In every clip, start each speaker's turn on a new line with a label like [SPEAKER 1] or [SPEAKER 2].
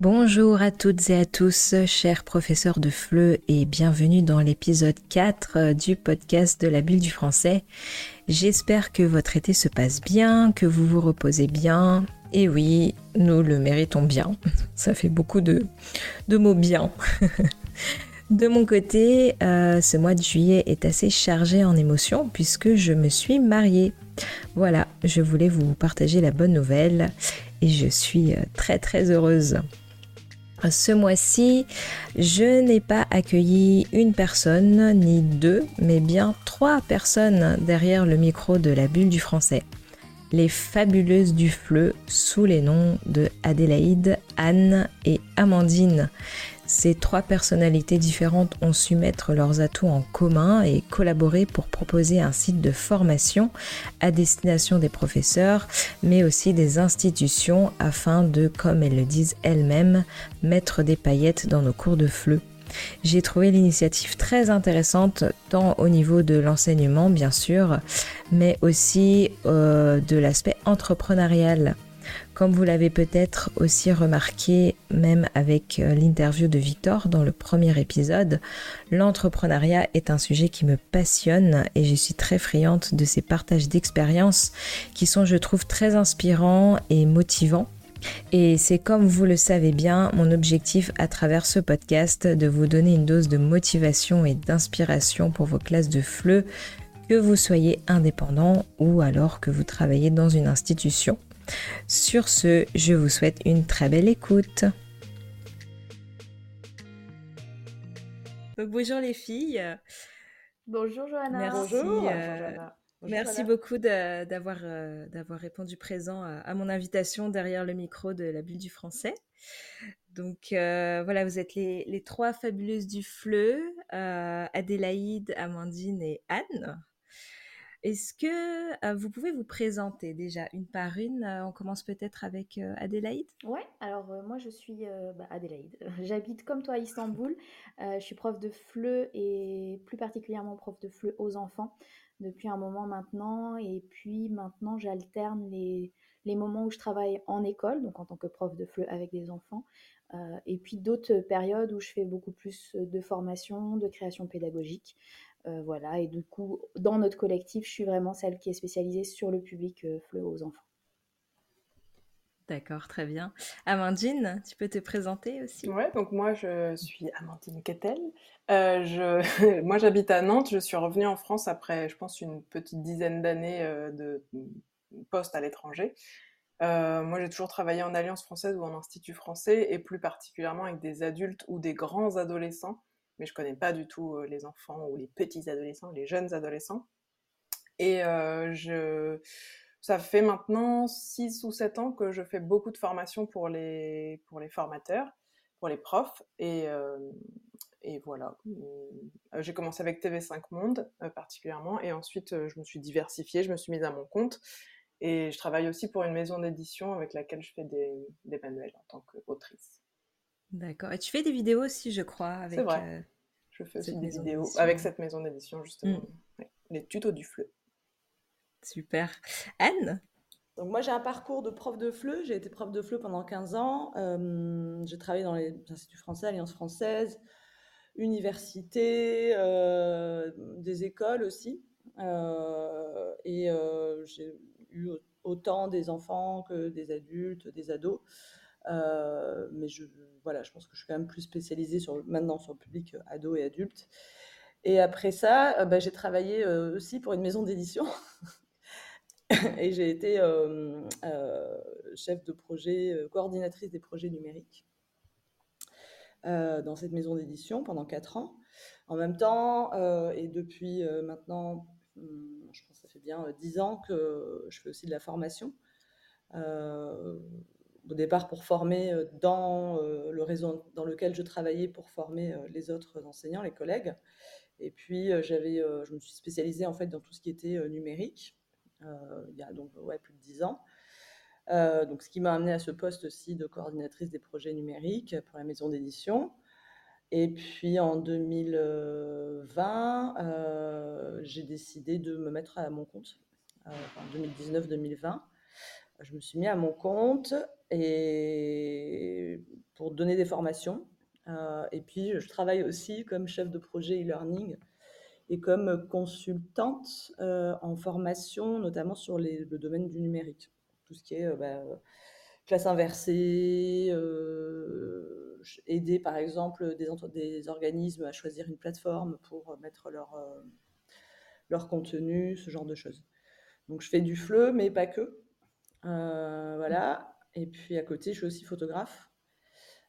[SPEAKER 1] Bonjour à toutes et à tous, chers professeurs de FLE, et bienvenue dans l'épisode 4 du podcast de la bulle du français. J'espère que votre été se passe bien, que vous vous reposez bien. Et oui, nous le méritons bien. Ça fait beaucoup de, de mots bien. De mon côté, euh, ce mois de juillet est assez chargé en émotions puisque je me suis mariée. Voilà, je voulais vous partager la bonne nouvelle et je suis euh, très très heureuse. Ce mois-ci, je n'ai pas accueilli une personne ni deux, mais bien trois personnes derrière le micro de la bulle du français. Les fabuleuses du fleu sous les noms de Adélaïde, Anne et Amandine. Ces trois personnalités différentes ont su mettre leurs atouts en commun et collaborer pour proposer un site de formation à destination des professeurs, mais aussi des institutions afin de, comme elles le disent elles-mêmes, mettre des paillettes dans nos cours de fleu. J'ai trouvé l'initiative très intéressante, tant au niveau de l'enseignement bien sûr, mais aussi euh, de l'aspect entrepreneurial. Comme vous l'avez peut-être aussi remarqué, même avec euh, l'interview de Victor dans le premier épisode, l'entrepreneuriat est un sujet qui me passionne et je suis très friande de ces partages d'expériences qui sont, je trouve, très inspirants et motivants. Et c'est comme vous le savez bien, mon objectif à travers ce podcast de vous donner une dose de motivation et d'inspiration pour vos classes de FLE, que vous soyez indépendant ou alors que vous travaillez dans une institution. Sur ce, je vous souhaite une très belle écoute. bonjour les filles.
[SPEAKER 2] Bonjour Johanna.
[SPEAKER 1] Merci,
[SPEAKER 2] bonjour.
[SPEAKER 1] Euh, merci beaucoup euh, d'avoir répondu présent à, mon invitation derrière le micro de la bulle du français. Donc euh, voilà, vous êtes les, les, trois fabuleuses du FLE, Adélaïde, Amandine et Anne. Est-ce que euh, vous pouvez vous présenter déjà une par une? Euh, On commence peut-être avec euh, Adélaïde
[SPEAKER 2] Ouais, alors moi je suis bah, Adélaïde. J'habite comme toi à Istanbul. je suis prof de FLE et plus particulièrement prof de FLE aux enfants depuis un moment maintenant. Et puis maintenant j'alterne les, les moments où je travaille en école, donc en tant que prof de FLE avec des enfants, et puis d'autres périodes où je fais beaucoup plus de formation, de création pédagogique. Euh, voilà, et du coup, dans notre collectif, je suis vraiment celle qui est spécialisée sur le public euh, FLE aux enfants.
[SPEAKER 1] D'accord, très bien. Amandine, tu peux te présenter aussi?
[SPEAKER 3] Ouais, donc moi je suis Amandine Kettel. Euh, je... moi j'habite à Nantes, je suis revenue en France après, je pense, une petite dizaine d'années de poste à l'étranger. moi j'ai toujours travaillé en Alliance française ou en Institut français et plus particulièrement avec des adultes ou des grands adolescents mais je connais pas du tout euh, les enfants ou les petits adolescents, les jeunes adolescents. Et euh, je, ça fait maintenant 6 ou 7 ans que je fais beaucoup de formations pour les, pour les formateurs, pour les profs. Et, euh, et voilà. J'ai commencé avec TV5 Monde particulièrement. Et ensuite, je me suis diversifiée, je me suis mise à mon compte. Et je travaille aussi pour une maison d'édition avec laquelle je fais des, des manuels en tant qu'autrice.
[SPEAKER 1] D'accord. Et tu fais des vidéos aussi, je crois.
[SPEAKER 3] Avec, C'est vrai. Euh, je fais aussi des vidéos avec cette maison d'édition, justement. Mm. Les tutos du FLE.
[SPEAKER 1] Super. Anne?
[SPEAKER 4] Donc moi j'ai un parcours de prof de FLE, j'ai été prof de FLE pendant 15 ans, euh, j'ai travaillé dans les instituts français, Alliance française, université, euh, des écoles aussi, et j'ai eu autant des enfants que des adultes, des ados. Euh, mais je, voilà, je pense que je suis quand même plus spécialisée sur, maintenant sur le public euh, ado et adulte. Et après ça, euh, bah, j'ai travaillé aussi pour une maison d'édition. et j'ai été chef de projet, coordinatrice des projets numériques dans cette maison d'édition pendant quatre ans. En même temps, et depuis maintenant, hmm, je pense que ça fait bien dix ans que je fais aussi de la formation au départ pour former euh, dans euh, le réseau dans lequel je travaillais pour former euh, les autres enseignants, les collègues. Et puis j'avais, je me suis spécialisée en fait dans tout ce qui était numérique il y a donc ouais, plus de dix ans. donc, ce qui m'a amené à ce poste aussi de coordinatrice des projets numériques pour la maison d'édition. Et puis en 2020, j'ai décidé de me mettre à mon compte, en 2019-2020 je me suis mis à mon compte et pour donner des formations. et puis, je travaille aussi comme chef de projet e-learning et comme consultante en formation, notamment sur le domaine du numérique. Tout ce qui est bah, classe inversée, aider par exemple des, des, organismes à choisir une plateforme pour mettre leur, leur contenu, ce genre de choses. Donc je fais du FLE, mais pas que. Euh, voilà. Et puis à côté, je suis aussi photographe.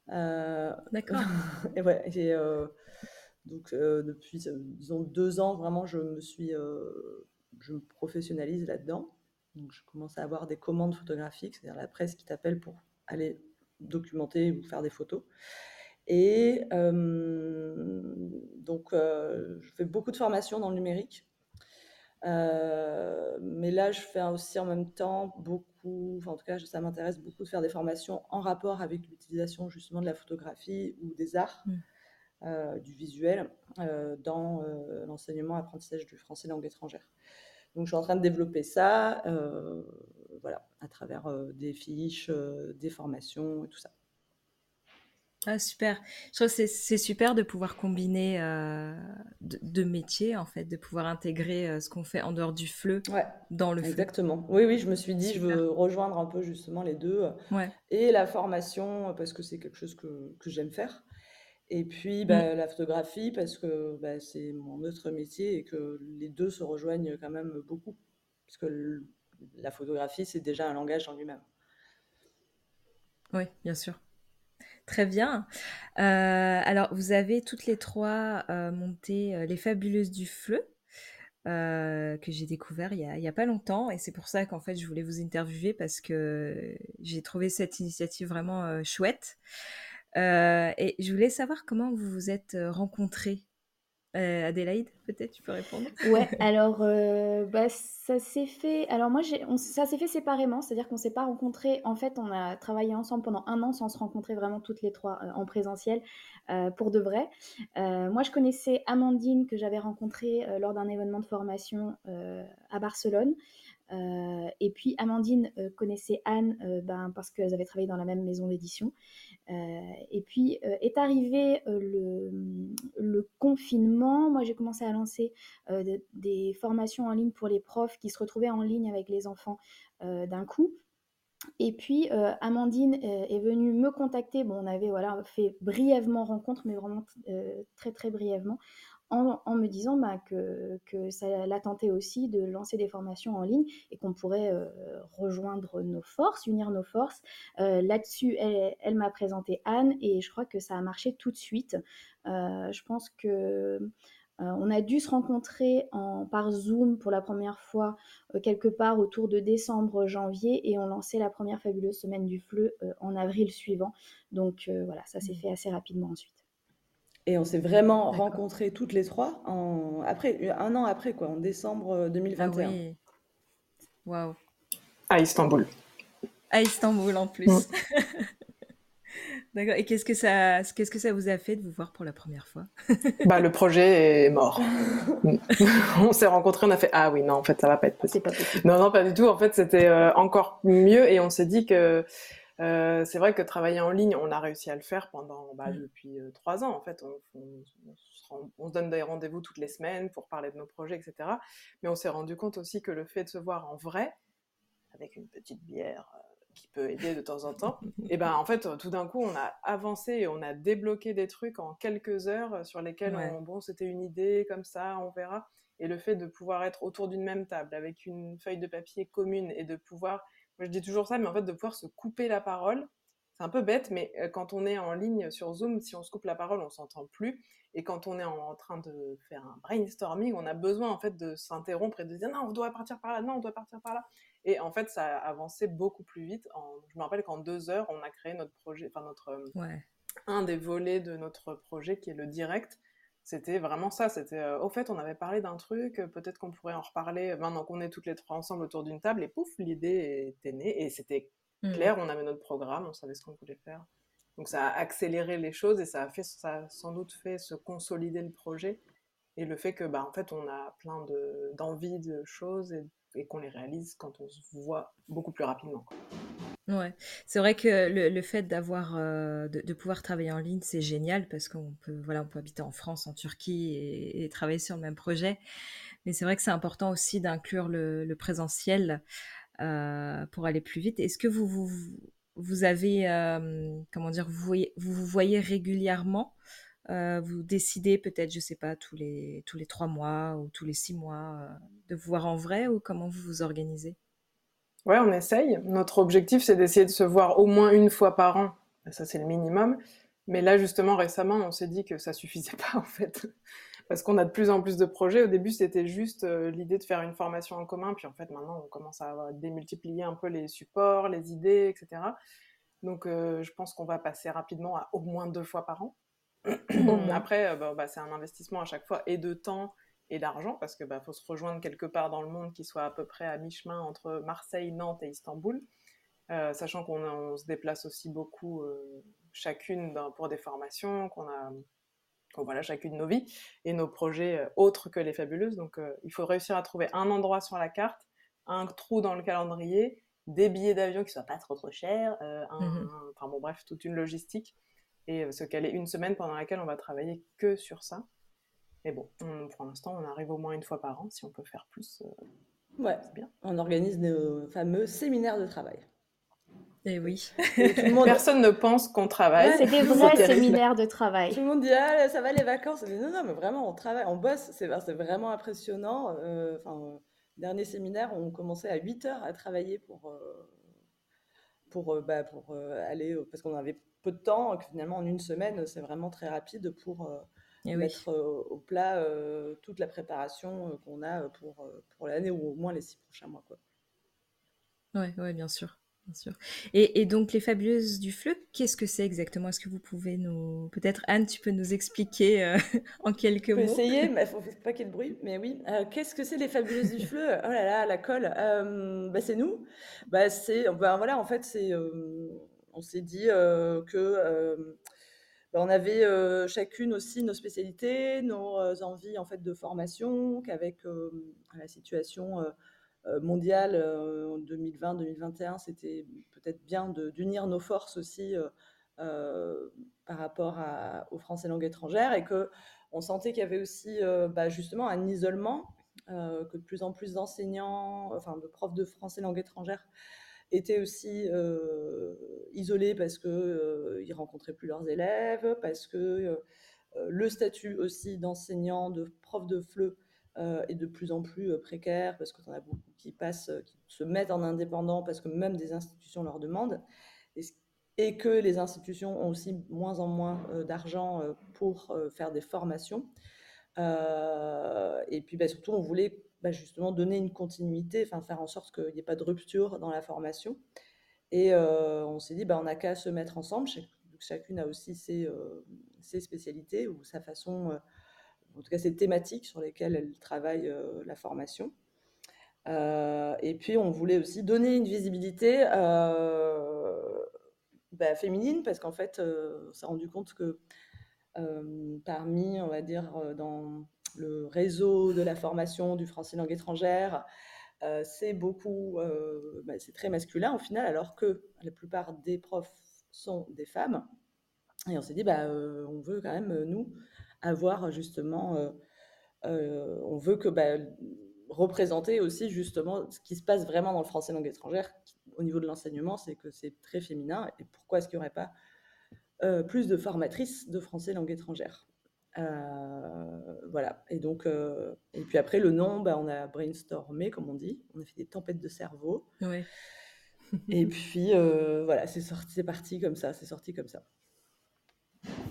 [SPEAKER 1] Euh, D'accord.
[SPEAKER 4] et ouais, euh, donc depuis, disons, deux ans, vraiment, je me suis, je me professionnalise là-dedans. Donc je commence à avoir des commandes photographiques, c'est-à-dire la presse qui t'appelle pour aller documenter ou faire des photos. Et donc, je fais beaucoup de formations dans le numérique. Euh, mais là, je fais aussi en même temps beaucoup, enfin, en tout cas, ça m'intéresse beaucoup de faire des formations en rapport avec l'utilisation justement de la photographie ou des arts, mmh. euh, du visuel, euh, dans l'enseignement apprentissage du français langue étrangère. Donc, je suis en train de développer ça, voilà, à travers des fiches, des formations et tout ça.
[SPEAKER 1] Ah, super. Je trouve que c'est super de pouvoir combiner euh, deux métiers, en fait, de pouvoir intégrer euh, ce qu'on fait en dehors du fleu dans le
[SPEAKER 4] fleu. Exactement. Oui, oui, je me suis dit, je veux rejoindre un peu justement les deux. Euh, et la formation, parce que c'est quelque chose que, que j'aime faire. Et puis bah, mm. la photographie, parce que bah, c'est mon autre métier et que les deux se rejoignent quand même beaucoup. Parce que la photographie, c'est déjà un langage en lui-même.
[SPEAKER 1] Oui, bien sûr. Très bien. Euh, alors, vous avez toutes les trois euh, monté euh, Les Fabuleuses du Fleu, que j'ai découvert il n'y a, pas longtemps. Et c'est pour ça qu'en fait, je voulais vous interviewer parce que j'ai trouvé cette initiative vraiment chouette. et je voulais savoir comment vous vous êtes rencontrés euh, Adélaïde, peut-être, tu peux répondre.
[SPEAKER 2] Ouais, alors euh, bah, ça s'est fait. Alors moi, ça s'est fait séparément, c'est-à-dire qu'on s'est pas rencontrés. En fait, on a travaillé ensemble pendant un an sans se rencontrer vraiment toutes les trois euh, en présentiel pour de vrai. moi, je connaissais Amandine que j'avais rencontrée lors d'un événement de formation à Barcelone. et puis Amandine connaissait Anne ben, parce qu'elles avaient travaillé dans la même maison d'édition. Euh, et puis euh, est arrivé euh, le, confinement. Moi, j'ai commencé à lancer des formations en ligne pour les profs qui se retrouvaient en ligne avec les enfants d'un coup. Et puis Amandine est venue me contacter. Bon, on avait voilà fait brièvement rencontre, mais vraiment très très brièvement, en, me disant bah, que, que, ça l'a tenté aussi de lancer des formations en ligne et qu'on pourrait euh, rejoindre nos forces, unir nos forces. Euh, là-dessus, elle, m'a présenté Anne et je crois que ça a marché tout de suite. Euh, je pense que on a dû se rencontrer en, par Zoom pour la première fois quelque part autour de décembre-janvier et on lançait la première fabuleuse semaine du fleu en avril suivant. Donc voilà, ça s'est mmh. fait assez rapidement ensuite.
[SPEAKER 4] Et on s'est vraiment rencontrés toutes les trois en, après, un an après, quoi, en décembre 2021. Ah oui.
[SPEAKER 1] Waouh.
[SPEAKER 3] À Istanbul.
[SPEAKER 1] À Istanbul en plus. Mm. D'accord. Et qu'est-ce que ça, qu'est-ce que ça vous a fait de vous voir pour la première fois?
[SPEAKER 3] Bah le projet est mort. on s'est rencontrés, on a fait ah oui non en fait ça va pas être possible.
[SPEAKER 2] Pas possible.
[SPEAKER 3] Non non pas du tout. En fait c'était euh, encore mieux et on s'est dit que euh, c'est vrai que travailler en ligne, on a réussi à le faire pendant bah, mmh. depuis euh, trois ans. En fait, on, se donne des rendez-vous toutes les semaines pour parler de nos projets, etc. Mais on s'est rendu compte aussi que le fait de se voir en vrai, avec une petite bière euh, qui peut aider de temps en temps, et ben en fait, tout d'un coup, on a avancé et on a débloqué des trucs en quelques heures sur lesquels, bon, c'était une idée comme ça, on verra. Et le fait de pouvoir être autour d'une même table avec une feuille de papier commune et de pouvoir je dis toujours ça, mais en fait, de pouvoir se couper la parole, c'est un peu bête, mais euh, quand on est en ligne sur Zoom, si on se coupe la parole, on s'entend plus. Et quand on est en train de faire un brainstorming, on a besoin en fait de s'interrompre et de dire non, on doit partir par là, non, on doit partir par là. Et en fait, ça a avancé beaucoup plus vite. Je me rappelle qu'en deux heures, on a créé notre projet, enfin notre euh, un des volets de notre projet qui est le direct, c'était vraiment ça. C'était, euh, au fait, on avait parlé d'un truc, peut-être qu'on pourrait en reparler maintenant qu'on est toutes les trois ensemble autour d'une table, et pouf, l'idée était née, et c'était mmh. clair, on avait notre programme, on savait ce qu'on voulait faire. Donc ça a accéléré les choses, et ça a, fait, ça sans doute fait se consolider le projet, et le fait que, bah, en fait, on a plein d'envies de, choses, et, qu'on les réalise quand on se voit beaucoup plus rapidement.
[SPEAKER 1] Ouais, c'est vrai que le, le fait d'avoir, euh, de, pouvoir travailler en ligne, c'est génial parce qu'on peut, voilà, on peut habiter en France, en Turquie et, travailler sur le même projet. Mais c'est vrai que c'est important aussi d'inclure le, le présentiel euh, pour aller plus vite. Est-ce que vous, vous, vous avez, euh, comment dire, vous voyez, vous, vous voyez régulièrement, vous décidez peut-être, je sais pas, tous les, tous les trois mois ou tous les six mois de vous voir en vrai ou comment vous vous organisez?
[SPEAKER 3] Ouais, on essaye. Notre objectif, c'est d'essayer de se voir au moins une fois par an. Ça, c'est le minimum. Mais là, justement, récemment, on s'est dit que ça suffisait pas, en fait. Parce qu'on a de plus en plus de projets. Au début, c'était juste euh, l'idée de faire une formation en commun. Puis, en fait, maintenant, on commence à démultiplier un peu les supports, les idées, etc. Donc, euh, je pense qu'on va passer rapidement à au moins deux fois par an. Après, euh, bah, bah, c'est un investissement à chaque fois et de temps et d'argent parce que bah, faut se rejoindre quelque part dans le monde qui soit à peu près à mi-chemin entre Marseille, Nantes et Istanbul, Euh, sachant qu'on on se déplace aussi beaucoup euh, chacune dans- pour des formations, qu'on a qu'on- voilà chacune nos vies et nos projets euh, autres que les fabuleuses. Donc il faut réussir à trouver un endroit sur la carte, un trou dans le calendrier, des billets d'avion qui soient pas trop trop chers, un-
[SPEAKER 1] Mhm.
[SPEAKER 3] un- enfin bon bref toute une logistique et se caler une semaine pendant laquelle on va travailler que sur ça. Mais bon, on- pour l'instant, on arrive au moins une fois par an. Si on peut faire plus, euh,
[SPEAKER 4] Ouais,
[SPEAKER 3] c'est bien.
[SPEAKER 4] on organise nos fameux séminaires de travail.
[SPEAKER 1] Eh oui.
[SPEAKER 4] Et tout le monde,
[SPEAKER 3] Personne ne pense qu'on travaille.
[SPEAKER 4] Ouais.
[SPEAKER 2] C'est des vrais séminaires de travail.
[SPEAKER 4] tout le monde dit ah ça va les vacances. Mais non non mais vraiment on travaille, on bosse. C'est c'est vraiment impressionnant. Euh, Enfin euh, dernier séminaire on commençait à 8 heures à travailler pour euh, pour euh, bah, pour euh, aller parce qu'on avait peu de temps. et que finalement en une semaine c'est vraiment très rapide pour
[SPEAKER 1] oui.
[SPEAKER 4] mettre au plat toute la préparation qu'on a pour pour l'année ou au moins les six prochains mois quoi.
[SPEAKER 1] Ouais, ouais, bien sûr, bien sûr. Et, et donc les fabuleuses du fleu, qu'est-ce que c'est exactement? Est-ce que vous pouvez nous, peut-être Anne, tu peux nous expliquer euh, en quelques mots?
[SPEAKER 4] essayer, mais il faut pas qu'il y ait de bruit. Mais oui, Euh, qu'est-ce que c'est les fabuleuses du fleu? Oh là là, la colle. Euh, bah, c'est nous. Bah, c'est, ben voilà, en fait, c'est, on s'est dit que bah, on avait chacune aussi nos spécialités, nos envies en fait de formation, qu'avec la situation mondiale en 2020-2021, c'était peut-être bien d'unir nos forces aussi par rapport à- aux Français langue étrangère et que on sentait qu'il y avait aussi bah, justement un isolement, que de plus en plus d'enseignants, enfin de profs de français langue étrangère étaient aussi euh, isolés parce que euh, ils rencontraient plus leurs élèves, parce que euh, le statut aussi d'enseignant, de prof de FLE est de plus en plus précaire parce que tu en as beaucoup qui passent, qui se mettent en indépendant parce que même des institutions leur demandent. Et, que les institutions ont aussi moins en moins d'argent pour faire des formations. Et puis bah, surtout, on voulait bah, justement donner une continuité, enfin faire en sorte qu'il n'y ait pas de rupture dans la formation. Et euh, on s'est dit, bah, on n'a qu'à se mettre ensemble. Chac- Chacune a aussi ses, euh, ses spécialités ou sa façon, euh, en tout cas ses thématiques sur lesquelles elle travaille la formation. Et puis on voulait aussi donner une visibilité bah, féminine parce qu'en fait, on s'est rendu compte que parmi, on va dire, dans le réseau de la formation du français langue étrangère, euh, c'est beaucoup, euh, bah, c'est très masculin au final, alors que la plupart des profs sont des femmes. Et on s'est dit, bah, euh, on veut quand même, nous, avoir justement, on veut que bah, représenter aussi justement ce qui se passe vraiment dans le français langue étrangère au niveau de l'enseignement, c'est que c'est très féminin. Et pourquoi est-ce qu'il n'y aurait pas plus de formatrices de français langue étrangère? Euh, voilà. Et donc, euh, et puis après le nom, bah, on a brainstormé, comme on dit, on a fait des tempêtes de cerveau.
[SPEAKER 1] Ouais.
[SPEAKER 4] Et puis euh, voilà, c'est sorti, c'est parti comme ça, c'est sorti comme ça.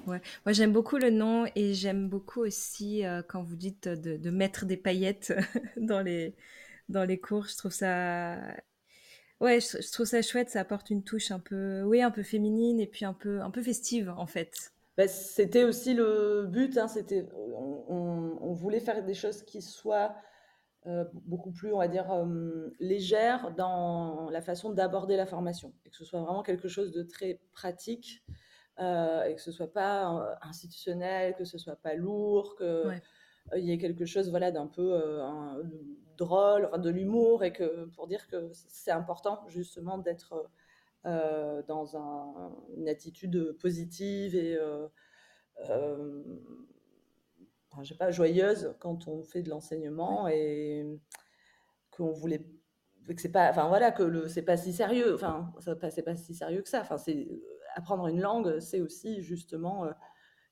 [SPEAKER 1] Ouais. Moi, j'aime beaucoup le nom et j'aime beaucoup aussi quand vous dites de, de mettre des paillettes dans les, dans les cours. Je trouve ça, ouais, je trouve ça chouette. Ça apporte une touche un peu, oui, un peu féminine et puis un peu, un peu festive en fait.
[SPEAKER 4] Bah, c'était aussi le but, hein, c'était, on, on- on voulait faire des choses qui soient euh, beaucoup plus, on va dire, euh, légères dans la façon d'aborder la formation, et que ce soit vraiment quelque chose de très pratique, euh, et que ce soit pas institutionnel, que ce soit pas lourd, que
[SPEAKER 1] Ouais.
[SPEAKER 4] il y ait quelque chose, voilà, d'un peu un- drôle, enfin de l'humour, et que pour dire que c'est important justement d'être dans une attitude positive et enfin, je sais pas, joyeuse quand on fait de l'enseignement et qu'on voulait que c'est pas enfin voilà que le c'est pas si sérieux enfin c'est pas si sérieux que ça. Enfin c'est apprendre une langue c'est aussi justement euh,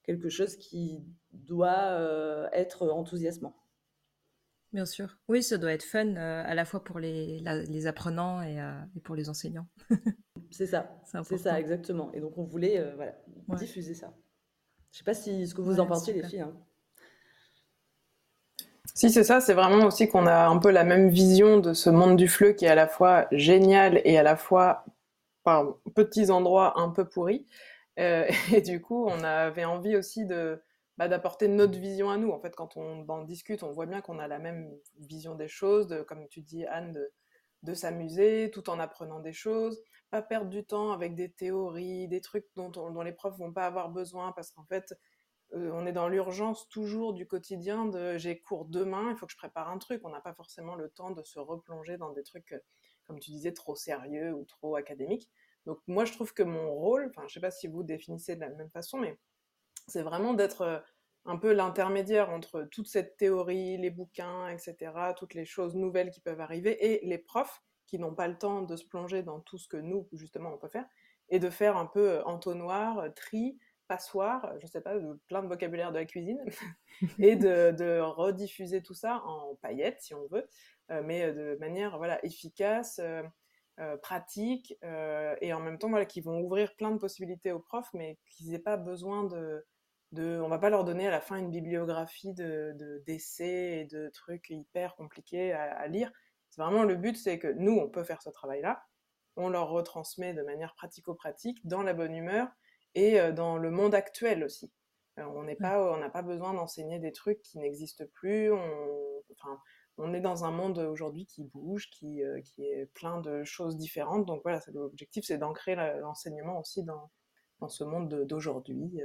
[SPEAKER 4] quelque chose qui doit euh, être enthousiasmant.
[SPEAKER 1] Bien sûr. Oui ça doit être fun euh, à la fois pour les, les apprenants et, et, pour les enseignants
[SPEAKER 4] c'est ça. C'est ça exactement. Et donc on voulait voilà diffuser ça. Je sais pas si ce que vous en pensez les filles hein.
[SPEAKER 3] Si, c'est ça, c'est vraiment aussi qu'on a un peu la même vision de ce monde du fleu qui est à la fois génial et à la fois, par petits endroits, un peu pourris. Euh, et du coup, on avait envie aussi de bah, d'apporter notre vision à nous. En fait, quand on en discute, on voit bien qu'on a la même vision des choses, de, comme tu dis, Anne, de, de s'amuser tout en apprenant des choses, pas perdre du temps avec des théories, des trucs dont, dont les profs vont pas avoir besoin parce qu'en fait, euh, on est dans l'urgence toujours du quotidien de j'ai cours demain, il faut que je prépare un truc. On n'a pas forcément le temps de se replonger dans des trucs, euh, comme tu disais, trop sérieux ou trop académiques. Donc moi, je trouve que mon rôle, enfin, je sais pas si vous définissez de la même façon, mais c'est vraiment d'être euh, un peu l'intermédiaire entre toute cette théorie, les bouquins, etc., toutes les choses nouvelles qui peuvent arriver, et les profs qui n'ont pas le temps de se plonger dans tout ce que nous, justement, on peut faire, et de faire un peu entonnoir, tri, passoire, je sais pas, plein de vocabulaire de la cuisine, et de, rediffuser tout ça en paillettes, si on veut, euh, mais euh, de manière voilà efficace, euh, pratique, et en même temps voilà qui vont ouvrir plein de possibilités aux profs, mais qu'ils n'aient pas besoin de, de, on va pas leur donner à la fin une bibliographie de d'essais et de trucs hyper compliqués à, à lire. C'est vraiment le but, c'est que nous on peut faire ce travail-là, on leur retransmet de manière pratico-pratique, dans la bonne humeur et dans le monde actuel aussi. on n'est pas, on n'a pas besoin d'enseigner des trucs qui n'existent plus. On, enfin, on est dans un monde aujourd'hui qui bouge, qui, qui est plein de choses différentes. Donc voilà, l'objectif, c'est d'ancrer l'enseignement aussi dans, dans ce monde d'aujourd'hui,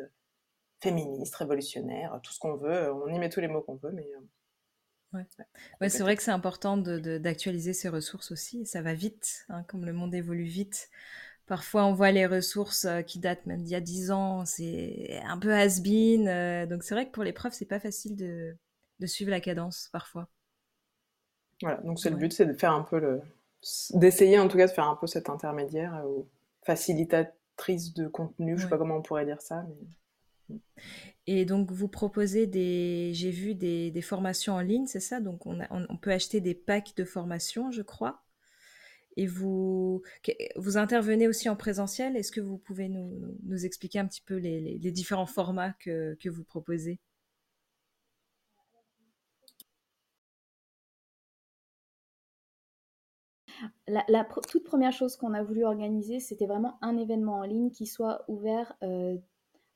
[SPEAKER 3] féministe, révolutionnaire, tout ce qu'on veut. On y met tous les mots qu'on veut, mais
[SPEAKER 1] Ouais. ouais c'est vrai que c'est important d'actualiser de, ces ressources aussi. Ça va vite, hein, comme le monde évolue vite. Parfois, on voit les ressources euh, qui datent même d'il y a 10 ans, c'est un peu has-been. Euh, donc, c'est vrai que pour les profs, c'est pas facile de, suivre la cadence parfois.
[SPEAKER 3] Voilà, donc c'est le but, c'est de faire un peu le. d'essayer en tout cas de faire un peu cet intermédiaire euh, ou facilitatrice de contenu, je sais pas comment on pourrait dire ça.
[SPEAKER 1] Et donc, vous proposez des. J'ai vu des, formations en ligne, c'est ça? Donc, on, on peut acheter des packs de formation, je crois et vous, vous intervenez aussi en présentiel? Est-ce que vous pouvez nous, expliquer un petit peu les, les, différents formats que, que, vous proposez?
[SPEAKER 2] La, la, toute première chose qu'on a voulu organiser, c'était vraiment un événement en ligne qui soit ouvert euh,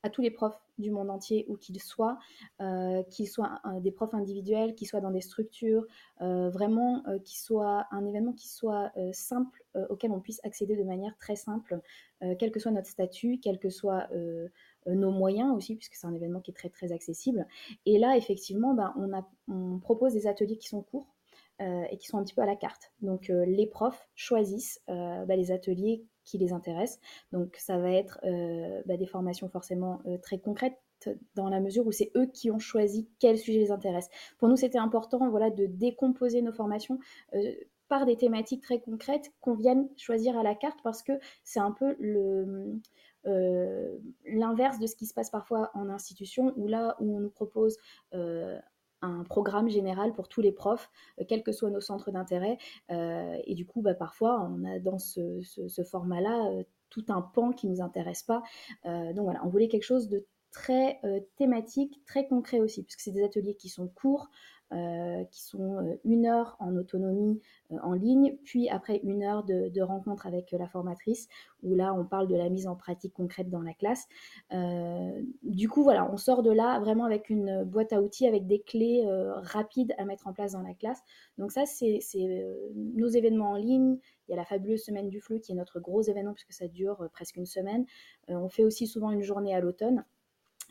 [SPEAKER 2] à tous les profs du monde entier, où qu'ils soient, euh, qu'ils soient euh, des profs individuels, qu'ils soient dans des structures, euh, vraiment qu'ils soient un événement qui soit simple, auquel on puisse accéder de manière très simple, quel que soit notre statut, quels que soient nos moyens aussi, puisque c'est un événement qui est très très accessible. Et là, effectivement, ben, on propose des ateliers qui sont courts. et qui sont un petit peu à la carte. Donc les profs choisissent ben, les ateliers qui les intéressent. Donc ça va être euh, bah, des formations forcément euh, très concrètes dans la mesure où c'est eux qui ont choisi quel sujet les intéresse. Pour nous, c'était important voilà, de décomposer nos formations euh, par des thématiques très concrètes qu'on vienne choisir à la carte parce que c'est un peu l'inverse de ce qui se passe parfois en institution où là où on nous propose un programme général pour tous les profs, euh, quels que soient nos centres d'intérêt. Euh, et du coup, bah, parfois, on a dans ce, format-là euh, tout un pan qui ne nous intéresse pas. donc voilà, on voulait quelque chose de très thématique, très concret aussi, puisque c'est des ateliers qui sont courts, euh, qui sont euh, une heure en autonomie euh, en ligne, puis après une heure de, rencontre avec la formatrice, où là on parle de la mise en pratique concrète dans la classe. du coup, voilà, on sort de là vraiment avec une boîte à outils, avec des clés rapides à mettre en place dans la classe. Donc ça, c'est nos événements en ligne. Il y a la fabuleuse semaine du fleu qui est notre gros événement puisque ça dure presque une semaine. on fait aussi souvent une journée à l'automne.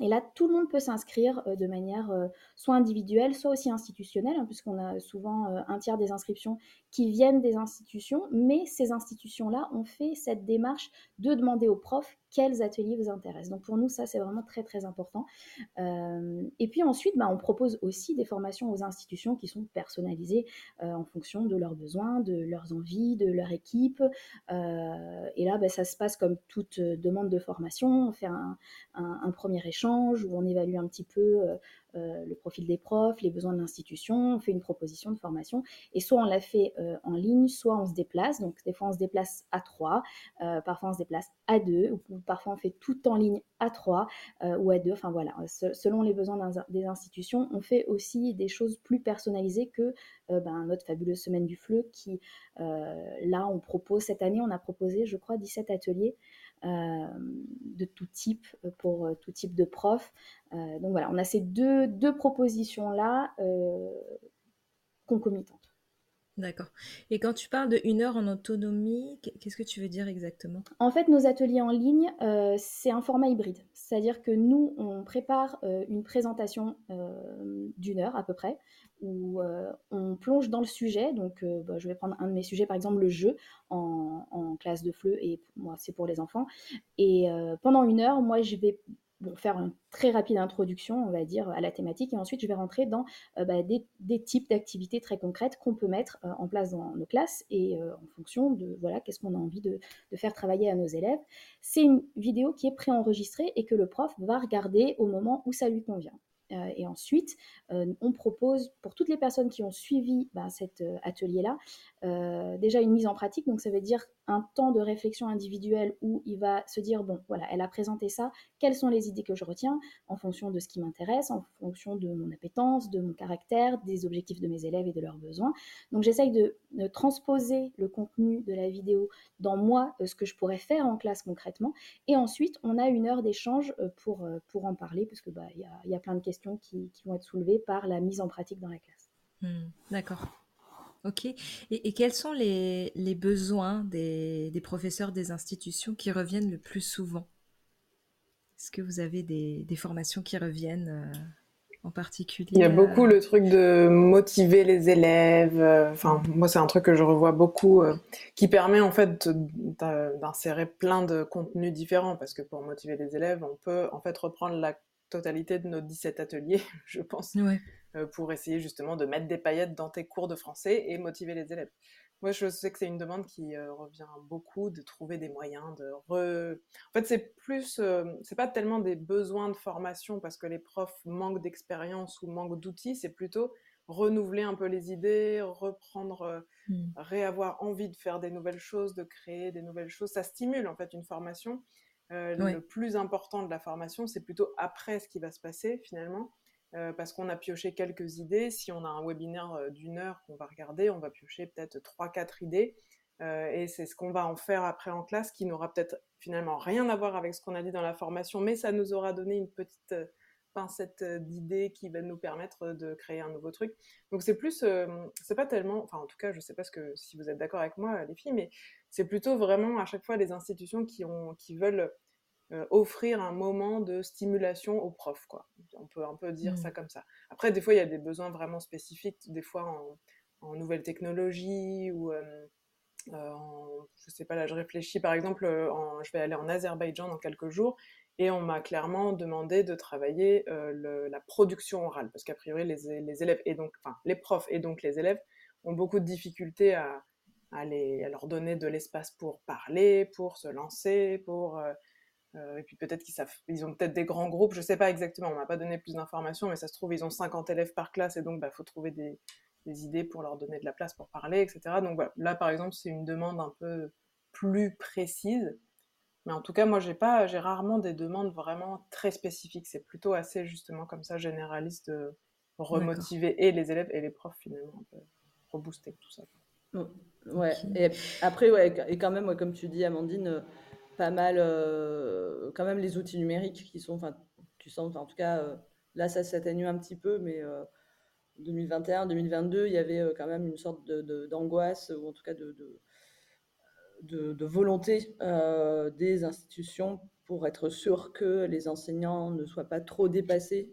[SPEAKER 2] Et là, tout le monde peut s'inscrire euh, de manière euh, soit individuelle, soit aussi institutionnelle, hein, puisqu'on a souvent euh, un tiers des inscriptions qui viennent des institutions, mais ces institutions-là ont fait cette démarche de demander aux profs quels ateliers vous intéressent. Donc pour nous, ça, c'est vraiment très, très important. et puis ensuite, bah, on propose aussi des formations aux institutions qui sont personnalisées en fonction de leurs besoins, de leurs envies, de leur équipe. et là, bah, ça se passe comme toute demande de formation. On fait un, un premier échange où on évalue un petit peu euh, euh, le profil des profs, les besoins de l'institution, on fait une proposition de formation. Et soit on la fait euh, en ligne, soit on se déplace. Donc des fois on se déplace à trois, parfois on se déplace à deux, ou parfois on fait tout en ligne à trois ou à deux. Enfin voilà, selon les besoins des institutions, on fait aussi des choses plus personnalisées que ben, notre fabuleuse semaine du fleu qui, là, on propose, cette année, on a proposé, je crois, 17 ateliers de tout type euh, pour euh, tout type de prof. donc voilà, on a ces deux, deux propositions-là concomitantes.
[SPEAKER 1] D'accord. Et quand tu parles de une heure en autonomie, qu'est-ce que tu veux dire exactement?
[SPEAKER 2] En fait, nos ateliers en ligne, c'est un format hybride. C'est-à-dire que nous, on prépare une présentation d'une heure à peu près, où on plonge dans le sujet. Donc, bah, je vais prendre un de mes sujets, par exemple le jeu en, classe de FLE, et moi, c'est pour les enfants. Et pendant une heure, moi, je vais faire une très rapide introduction, on va dire, à la thématique. Et ensuite, je vais rentrer dans euh, bah, des, types d'activités très concrètes qu'on peut mettre euh, en place dans nos classes et euh, en fonction de voilà qu'est-ce qu'on a envie de, de, faire travailler à nos élèves. C'est une vidéo qui est préenregistrée et que le prof va regarder au moment où ça lui convient. Euh, et ensuite, euh, on propose pour toutes les personnes qui ont suivi ben, cet euh, déjà une mise en pratique. Donc ça veut dire un temps de réflexion individuelle où il va se dire, bon, voilà, elle a présenté ça, quelles sont les idées que je retiens en fonction de ce qui m'intéresse, en fonction de mon appétence, de mon caractère, des objectifs de mes élèves et de leurs besoins. Donc j'essaye de, transposer le contenu de la vidéo dans moi, ce que je pourrais faire en classe concrètement. Et ensuite, on a une heure d'échange pour, pour en parler, parce qu'il bah, y, a, y a plein de questions qui, vont être soulevées par la mise en pratique dans la classe.
[SPEAKER 1] Hmm, d'accord. Ok. Et, quels sont les, besoins des, professeurs des institutions qui reviennent le plus souvent? Est-ce que vous avez des, formations qui reviennent euh, en particulier
[SPEAKER 3] Il y a beaucoup le truc de motiver les élèves. Euh, enfin, moi, c'est un truc que je revois beaucoup, euh, qui permet en fait d'insérer plein de contenus différents, parce que pour motiver les élèves, on peut en fait reprendre la totalité de nos 17 ateliers, je pense, euh, pour essayer justement de mettre des paillettes dans tes cours de français et motiver les élèves. Moi, je sais que c'est une demande qui euh, revient beaucoup, de trouver des moyens de re... En fait, c'est plus, euh, c'est pas tellement des besoins de formation parce que les profs manquent d'expérience ou manquent d'outils, c'est plutôt renouveler un peu les idées, reprendre, mmh. réavoir envie de faire des nouvelles choses, de créer des nouvelles choses. Ça stimule en fait une formation. Euh, le plus important de la formation, c'est plutôt après ce qui va se passer finalement, euh, parce qu'on a pioché quelques idées. Si on a un webinaire euh, d'une heure qu'on va regarder, on va piocher peut-être 3-4 idées. et c'est ce qu'on va en faire après en classe qui n'aura peut-être finalement rien à voir avec ce qu'on a dit dans la formation, mais ça nous aura donné une petite pincette d'idées qui va nous permettre de créer un nouveau truc. Donc c'est plus, c'est pas tellement, enfin en tout cas je sais pas si vous êtes d'accord avec moi les filles, mais c'est plutôt vraiment à chaque fois les institutions qui veulent offrir un moment de stimulation aux profs, quoi. On peut un peu dire ça mmh. comme ça. Après des fois il y a des besoins vraiment spécifiques, des fois en, en nouvelles technologies ou en, je sais pas là, je réfléchis par exemple, je vais aller en Azerbaïdjan dans quelques jours et on m'a clairement demandé de travailler euh, la production orale, parce qu'a priori, les, les, élèves, et donc, enfin, les profs et donc les élèves ont beaucoup de difficultés à, à, les, à leur donner de l'espace pour parler, pour se lancer, pour... Euh, euh, et puis peut-être qu'ils savent, ils ont peut-être des grands groupes, je sais pas exactement, on m'a pas donné plus d'informations, mais ça se trouve, ils ont 50 élèves par classe, et donc il bah, faut trouver des, des, idées pour leur donner de la place pour parler, etc. Donc voilà, là, par exemple, c'est une demande un peu plus précise. Mais en tout cas, moi, j'ai pas, j'ai rarement des demandes vraiment très spécifiques. C'est plutôt assez justement comme ça généraliste de remotiver et les élèves et les profs finalement, un peu rebooster tout ça.
[SPEAKER 4] Ouais. Et après, ouais, et quand même, comme tu dis, Amandine, euh, pas mal, euh, quand même les outils numériques qui sont, enfin, tu sens, en tout cas, euh, là, ça s'atténue un petit peu, mais 2021, 2022, il y avait quand même une sorte d'angoisse ou en tout cas de de, volonté euh, des institutions pour être sûr que les enseignants ne soient pas trop dépassés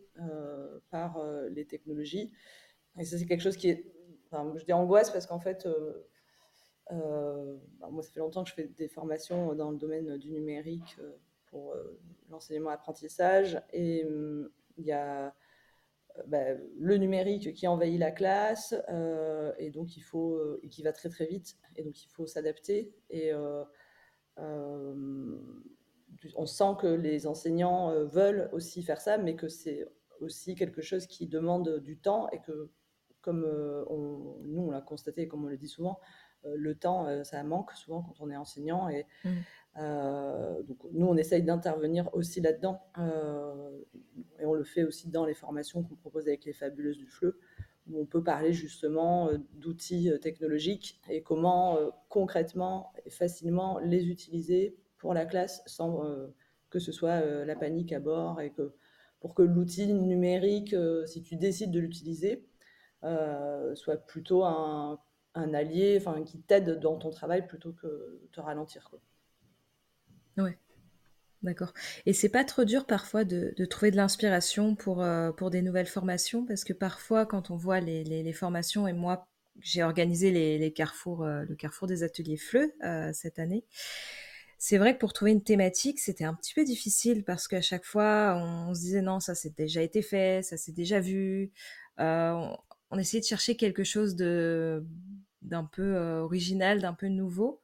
[SPEAKER 4] par les technologies. Et ça, c'est quelque chose qui est, je dis angoisse parce qu'en fait, bah, moi, ça fait longtemps que je fais des formations dans le domaine du numérique pour l'enseignement-apprentissage. Et hum, il y a bah, le numérique qui envahit la classe euh, et donc il faut euh, et qui va très très vite et donc il faut s'adapter et euh, on sent que les enseignants veulent aussi faire ça mais que c'est aussi quelque chose qui demande du temps et que comme nous on l'a constaté comme on le dit souvent le temps ça manque souvent quand on est enseignant et mmh. Euh, donc nous, on essaye d'intervenir aussi là-dedans. Euh, et on le fait aussi dans les formations qu'on propose avec les fabuleuses du FLE, où on peut parler justement euh, d'outils technologiques et comment concrètement et facilement les utiliser pour la classe sans que ce soit la panique à bord et que pour que l'outil numérique, si tu décides de l'utiliser, soit plutôt un, un allié, enfin qui t'aide dans ton travail plutôt que te ralentir. Quoi.
[SPEAKER 1] Ouais. D'accord. Et c'est pas trop dur parfois de, trouver de l'inspiration pour, euh, pour des nouvelles formations? Parce que parfois quand on voit les, formations et moi j'ai organisé les, carrefours, euh, le carrefour des ateliers FLE euh, cette année. C'est vrai que pour trouver une thématique, c'était un petit peu difficile parce qu'à chaque fois, on, se disait non, ça c'est déjà été fait, ça c'est déjà vu. On, essayait de chercher quelque chose de d'un peu original, d'un peu nouveau.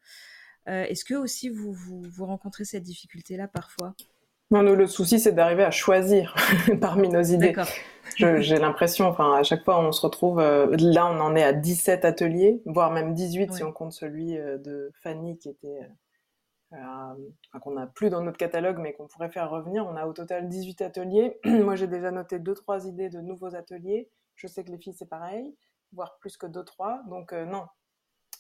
[SPEAKER 1] Euh, est-ce que aussi vous, vous, rencontrez cette difficulté-là parfois?
[SPEAKER 3] Non, le souci, c'est d'arriver à choisir parmi nos idées. J'ai l'impression, enfin, à chaque fois, on se retrouve. Euh, là, on en est à 17 ateliers, voire même 18 si on compte celui euh, de Fanny qui était. qu'on n'a plus dans notre catalogue, mais qu'on pourrait faire revenir. On a au total 18 ateliers. Moi, j'ai déjà noté 2-3 idées de nouveaux ateliers. Je sais que les filles, c'est pareil, voire plus que 2-3. Donc, non,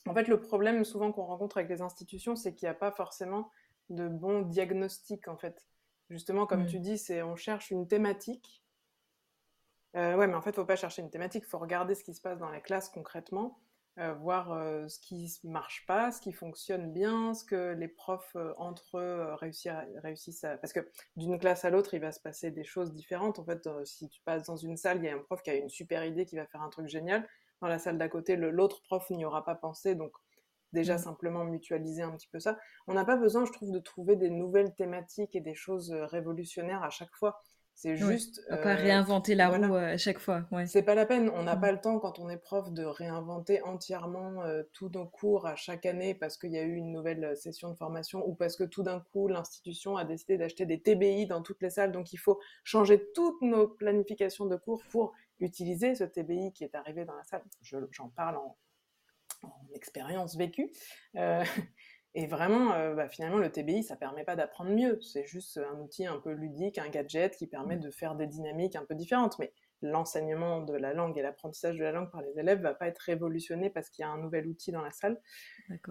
[SPEAKER 3] en fait, le problème souvent qu'on rencontre avec les institutions, c'est qu'il n'y a pas forcément de bon diagnostic, en fait. Justement, comme mm. tu dis, c'est on cherche une thématique. Euh, ouais, mais en fait, il ne faut pas chercher une thématique, il faut regarder ce qui se passe dans la classe concrètement, euh, voir euh, ce qui ne marche pas, ce qui fonctionne bien, ce que les profs entre eux réussissent à... Parce que d'une classe à l'autre, il va se passer des choses différentes. En fait, si tu passes dans une salle, il y a un prof qui a une super idée, qui va faire un truc génial dans la salle d'à côté, l'autre prof n'y aura pas pensé, donc déjà mmh. simplement mutualiser un petit peu ça. On n'a pas besoin, je trouve, de trouver des nouvelles thématiques et des choses euh, révolutionnaires à chaque fois. C'est juste.
[SPEAKER 1] Ouais, pas euh, réinventer la roue euh, à chaque fois. Ouais.
[SPEAKER 3] C'est pas la peine. On n'a mmh. pas le temps quand on est prof de réinventer entièrement tous nos cours à chaque année parce qu'il y a eu une nouvelle session de formation ou parce que tout d'un coup l'institution a décidé d'acheter des TBI dans toutes les salles. Donc il faut changer toutes nos planifications de cours pour utiliser ce TBI qui est arrivé dans la salle. J'en parle en, expérience vécue. Euh, et vraiment, euh, bah, finalement, le TBI, ça permet pas d'apprendre mieux. C'est juste un outil un peu ludique, un gadget qui permet mmh. de faire des dynamiques un peu différentes. Mais l'enseignement de la langue et l'apprentissage de la langue par les élèves va pas être révolutionné parce qu'il y a un nouvel outil dans la salle.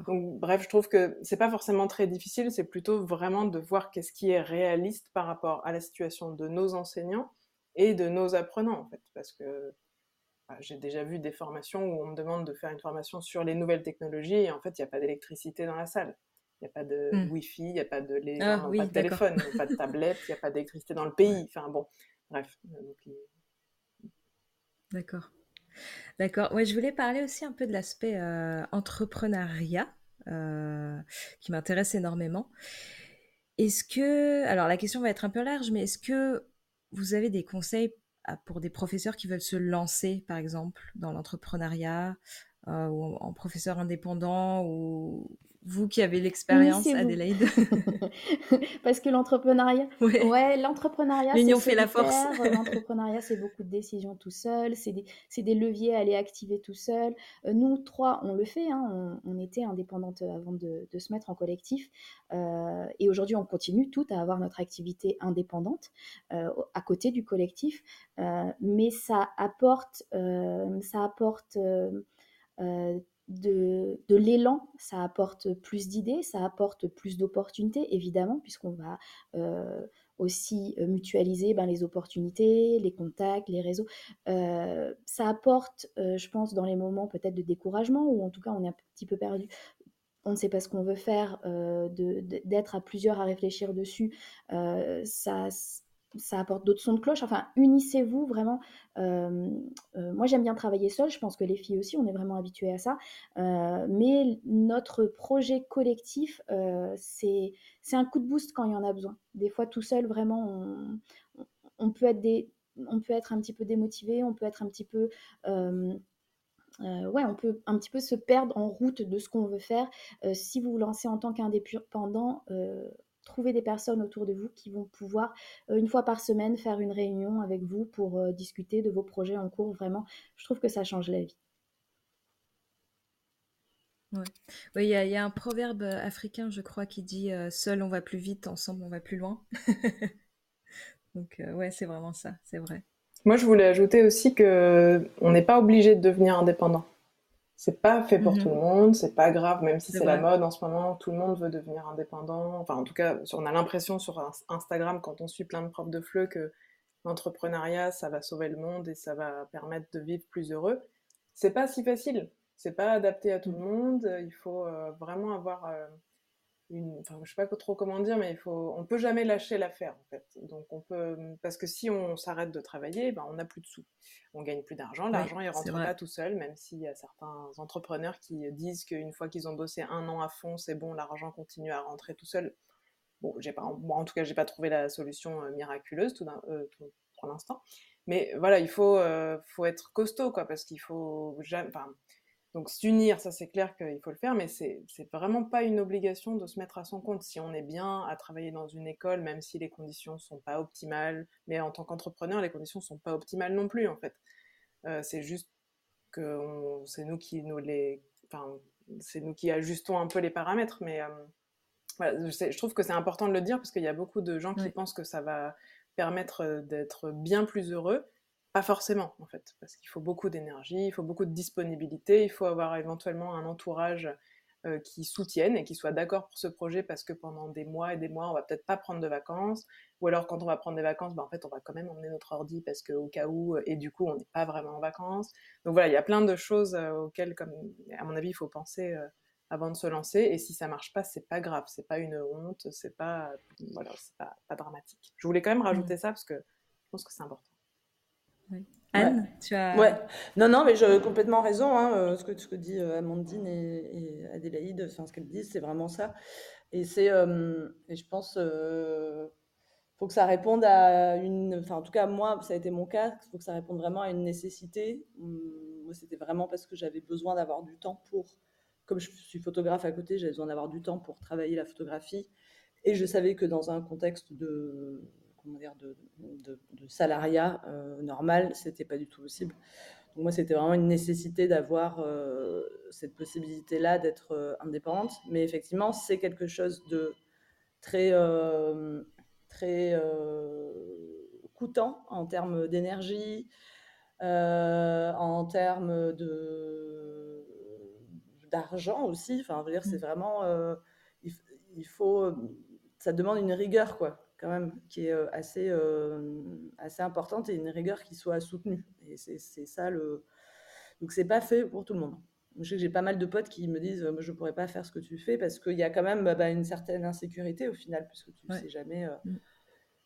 [SPEAKER 3] Donc, bref, je trouve que c'est pas forcément très difficile. C'est plutôt vraiment de voir qu'est-ce qui est réaliste par rapport à la situation de nos enseignants et de nos apprenants, en fait, parce que j'ai déjà vu des formations où on me demande de faire une formation sur les nouvelles technologies et en fait, il n'y a pas d'électricité dans la salle. Il n'y a pas de hmm. Wi-Fi, il n'y a pas de, les ah pas de téléphone, pas de tablette, il n'y a pas d'électricité dans le pays. Enfin bon, bref.
[SPEAKER 1] D'accord. D'accord. Ouais, je voulais parler aussi un peu de l'aspect euh, entrepreneuriat euh, qui m'intéresse énormément. Est-ce que, alors la question va être un peu large, mais est-ce que vous avez des conseils pour des professeurs qui veulent se lancer, par exemple, dans l'entrepreneuriat, euh, ou en professeur indépendant, ou vous qui avez l'expérience, Adélaïde.
[SPEAKER 2] Parce que l'entrepreneuriat, ouais, l'entrepreneuriat,
[SPEAKER 1] l'union fait la force.
[SPEAKER 2] l'entrepreneuriat, c'est beaucoup de décisions tout seul, c'est des, des, leviers à aller activer tout seul. Euh, nous trois, on le fait. Hein, on, était indépendantes avant de, de, se mettre en collectif, euh, et aujourd'hui, on continue toutes à avoir notre activité indépendante euh, à côté du collectif, mais ça apporte, ça apporte de, l'élan, ça apporte plus d'idées, ça apporte plus d'opportunités, évidemment, puisqu'on va euh, aussi euh, mutualiser ben, les opportunités, les contacts, les réseaux. Euh, ça apporte, je pense, dans les moments peut-être de découragement, ou en tout cas on est un petit peu perdu, on ne sait pas ce qu'on veut faire, d'être à plusieurs à réfléchir dessus, ça ça apporte d'autres sons de cloche. Enfin, unissez-vous vraiment. Euh, euh, moi, j'aime bien travailler seul. Je pense que les filles aussi, on est vraiment habitués à ça. Euh, mais notre projet collectif, c'est un coup de boost quand il y en a besoin. Des fois, tout seul, vraiment, on, peut être des, on peut être un petit peu démotivé, on peut être un petit peu ouais, on peut un petit peu se perdre en route de ce qu'on veut faire. si vous vous lancez en tant qu'indépendant, trouver des personnes autour de vous qui vont pouvoir, euh, une fois par semaine, faire une réunion avec vous pour euh, discuter de vos projets en cours. Vraiment, je trouve que ça change la vie.
[SPEAKER 1] Oui, il y, a un proverbe euh, africain, je crois, qui dit Seul on va plus vite, ensemble on va plus loin. Donc, ouais, c'est vraiment ça, c'est vrai.
[SPEAKER 3] Moi, je voulais ajouter aussi que on n'est pas obligé de devenir indépendant. C'est pas fait pour tout le mhm. monde, c'est pas grave, même si c'est la mode en ce moment, tout le monde veut devenir indépendant. Enfin, en tout cas, on a l'impression sur Instagram, quand on suit plein de profs de FLE, que l'entrepreneuriat, ça va sauver le monde et ça va permettre de vivre plus heureux. C'est pas si facile. C'est pas adapté à tout le mm. monde. Il faut euh, vraiment avoir euh, une, enfin, je sais pas trop comment dire, mais il faut, on peut jamais lâcher l'affaire en fait. Donc on peut, parce que si on s'arrête de travailler, ben on n'a plus de sous, on gagne plus d'argent, l'argent il rentre pas tout seul, même s'il y a certains entrepreneurs qui disent qu'une fois qu'ils ont bossé un an à fond, c'est bon, l'argent continue à rentrer tout seul. Bon, j'ai pas, moi en tout cas, j'ai pas trouvé la solution euh, miraculeuse tout, euh, tout, pour l'instant. Mais voilà, il faut, euh, faut être costaud quoi, parce qu'il faut jamais, enfin, donc s'unir, ça c'est clair qu'il faut le faire, mais c'est vraiment pas une obligation de se mettre à son compte. Si on est bien à travailler dans une école, même si les conditions sont pas optimales, mais en tant qu'entrepreneur, les conditions sont pas optimales non plus en fait. Euh, c'est juste que c'est nous qui nous les, enfin, c'est nous qui ajustons un peu les paramètres, mais euh, voilà, je, trouve que c'est important de le dire parce qu'il y a beaucoup de gens qui pensent que ça va permettre euh, d'être bien plus heureux. Pas forcément, en fait, parce qu'il faut beaucoup d'énergie, il faut beaucoup de disponibilité, il faut avoir éventuellement un entourage euh, qui soutienne et qui soit d'accord pour ce projet parce que pendant des mois et des mois, on va peut-être pas prendre de vacances, ou alors quand on va prendre des vacances, ben, en fait, on va quand même emmener notre ordi parce qu'au cas où, et du coup, on n'est pas vraiment en vacances. Donc voilà, il y a plein de choses euh, auxquelles, comme, à mon avis, il faut penser euh, avant de se lancer. Et si ça marche pas, c'est pas grave, c'est pas une honte, c'est pas, voilà, c'est pas, pas dramatique. Je voulais quand même rajouter mmh. ça parce que je pense que c'est important.
[SPEAKER 1] Anne, tu as.
[SPEAKER 4] Ouais. Non, non, mais j'ai complètement raison. Hein, euh, ce, que, ce que dit euh, Amandine et, Adélaïde, enfin, ce qu'elles disent, c'est vraiment ça. Et c'est, euh, et je pense, euh, faut que ça réponde à une, enfin, en tout cas, moi, ça a été mon cas. Il faut que ça réponde vraiment à une nécessité. Hum, moi, c'était vraiment parce que j'avais besoin d'avoir du temps pour, comme je suis photographe à côté, j'avais besoin d'avoir du temps pour travailler la photographie. Et je savais que dans un contexte de dire, de, de, salariat euh, normal, c'était pas du tout possible. Donc moi, c'était vraiment une nécessité d'avoir euh, cette possibilité-là d'être euh, indépendante. Mais effectivement, c'est quelque chose de très, très coûtant en termes d'énergie, en termes de d'argent aussi. Enfin, dire, c'est mmh. vraiment, il, il, faut, ça demande une rigueur, quoi quand même, qui est euh, assez, euh, assez importante et une rigueur qui soit soutenue. Et c'est ça le. Donc, c'est pas fait pour tout le monde. Je sais que j'ai pas mal de potes qui me disent Je ne pourrais pas faire ce que tu fais parce qu'il y a quand même bah, une certaine insécurité au final, puisque tu ne sais jamais euh, mm.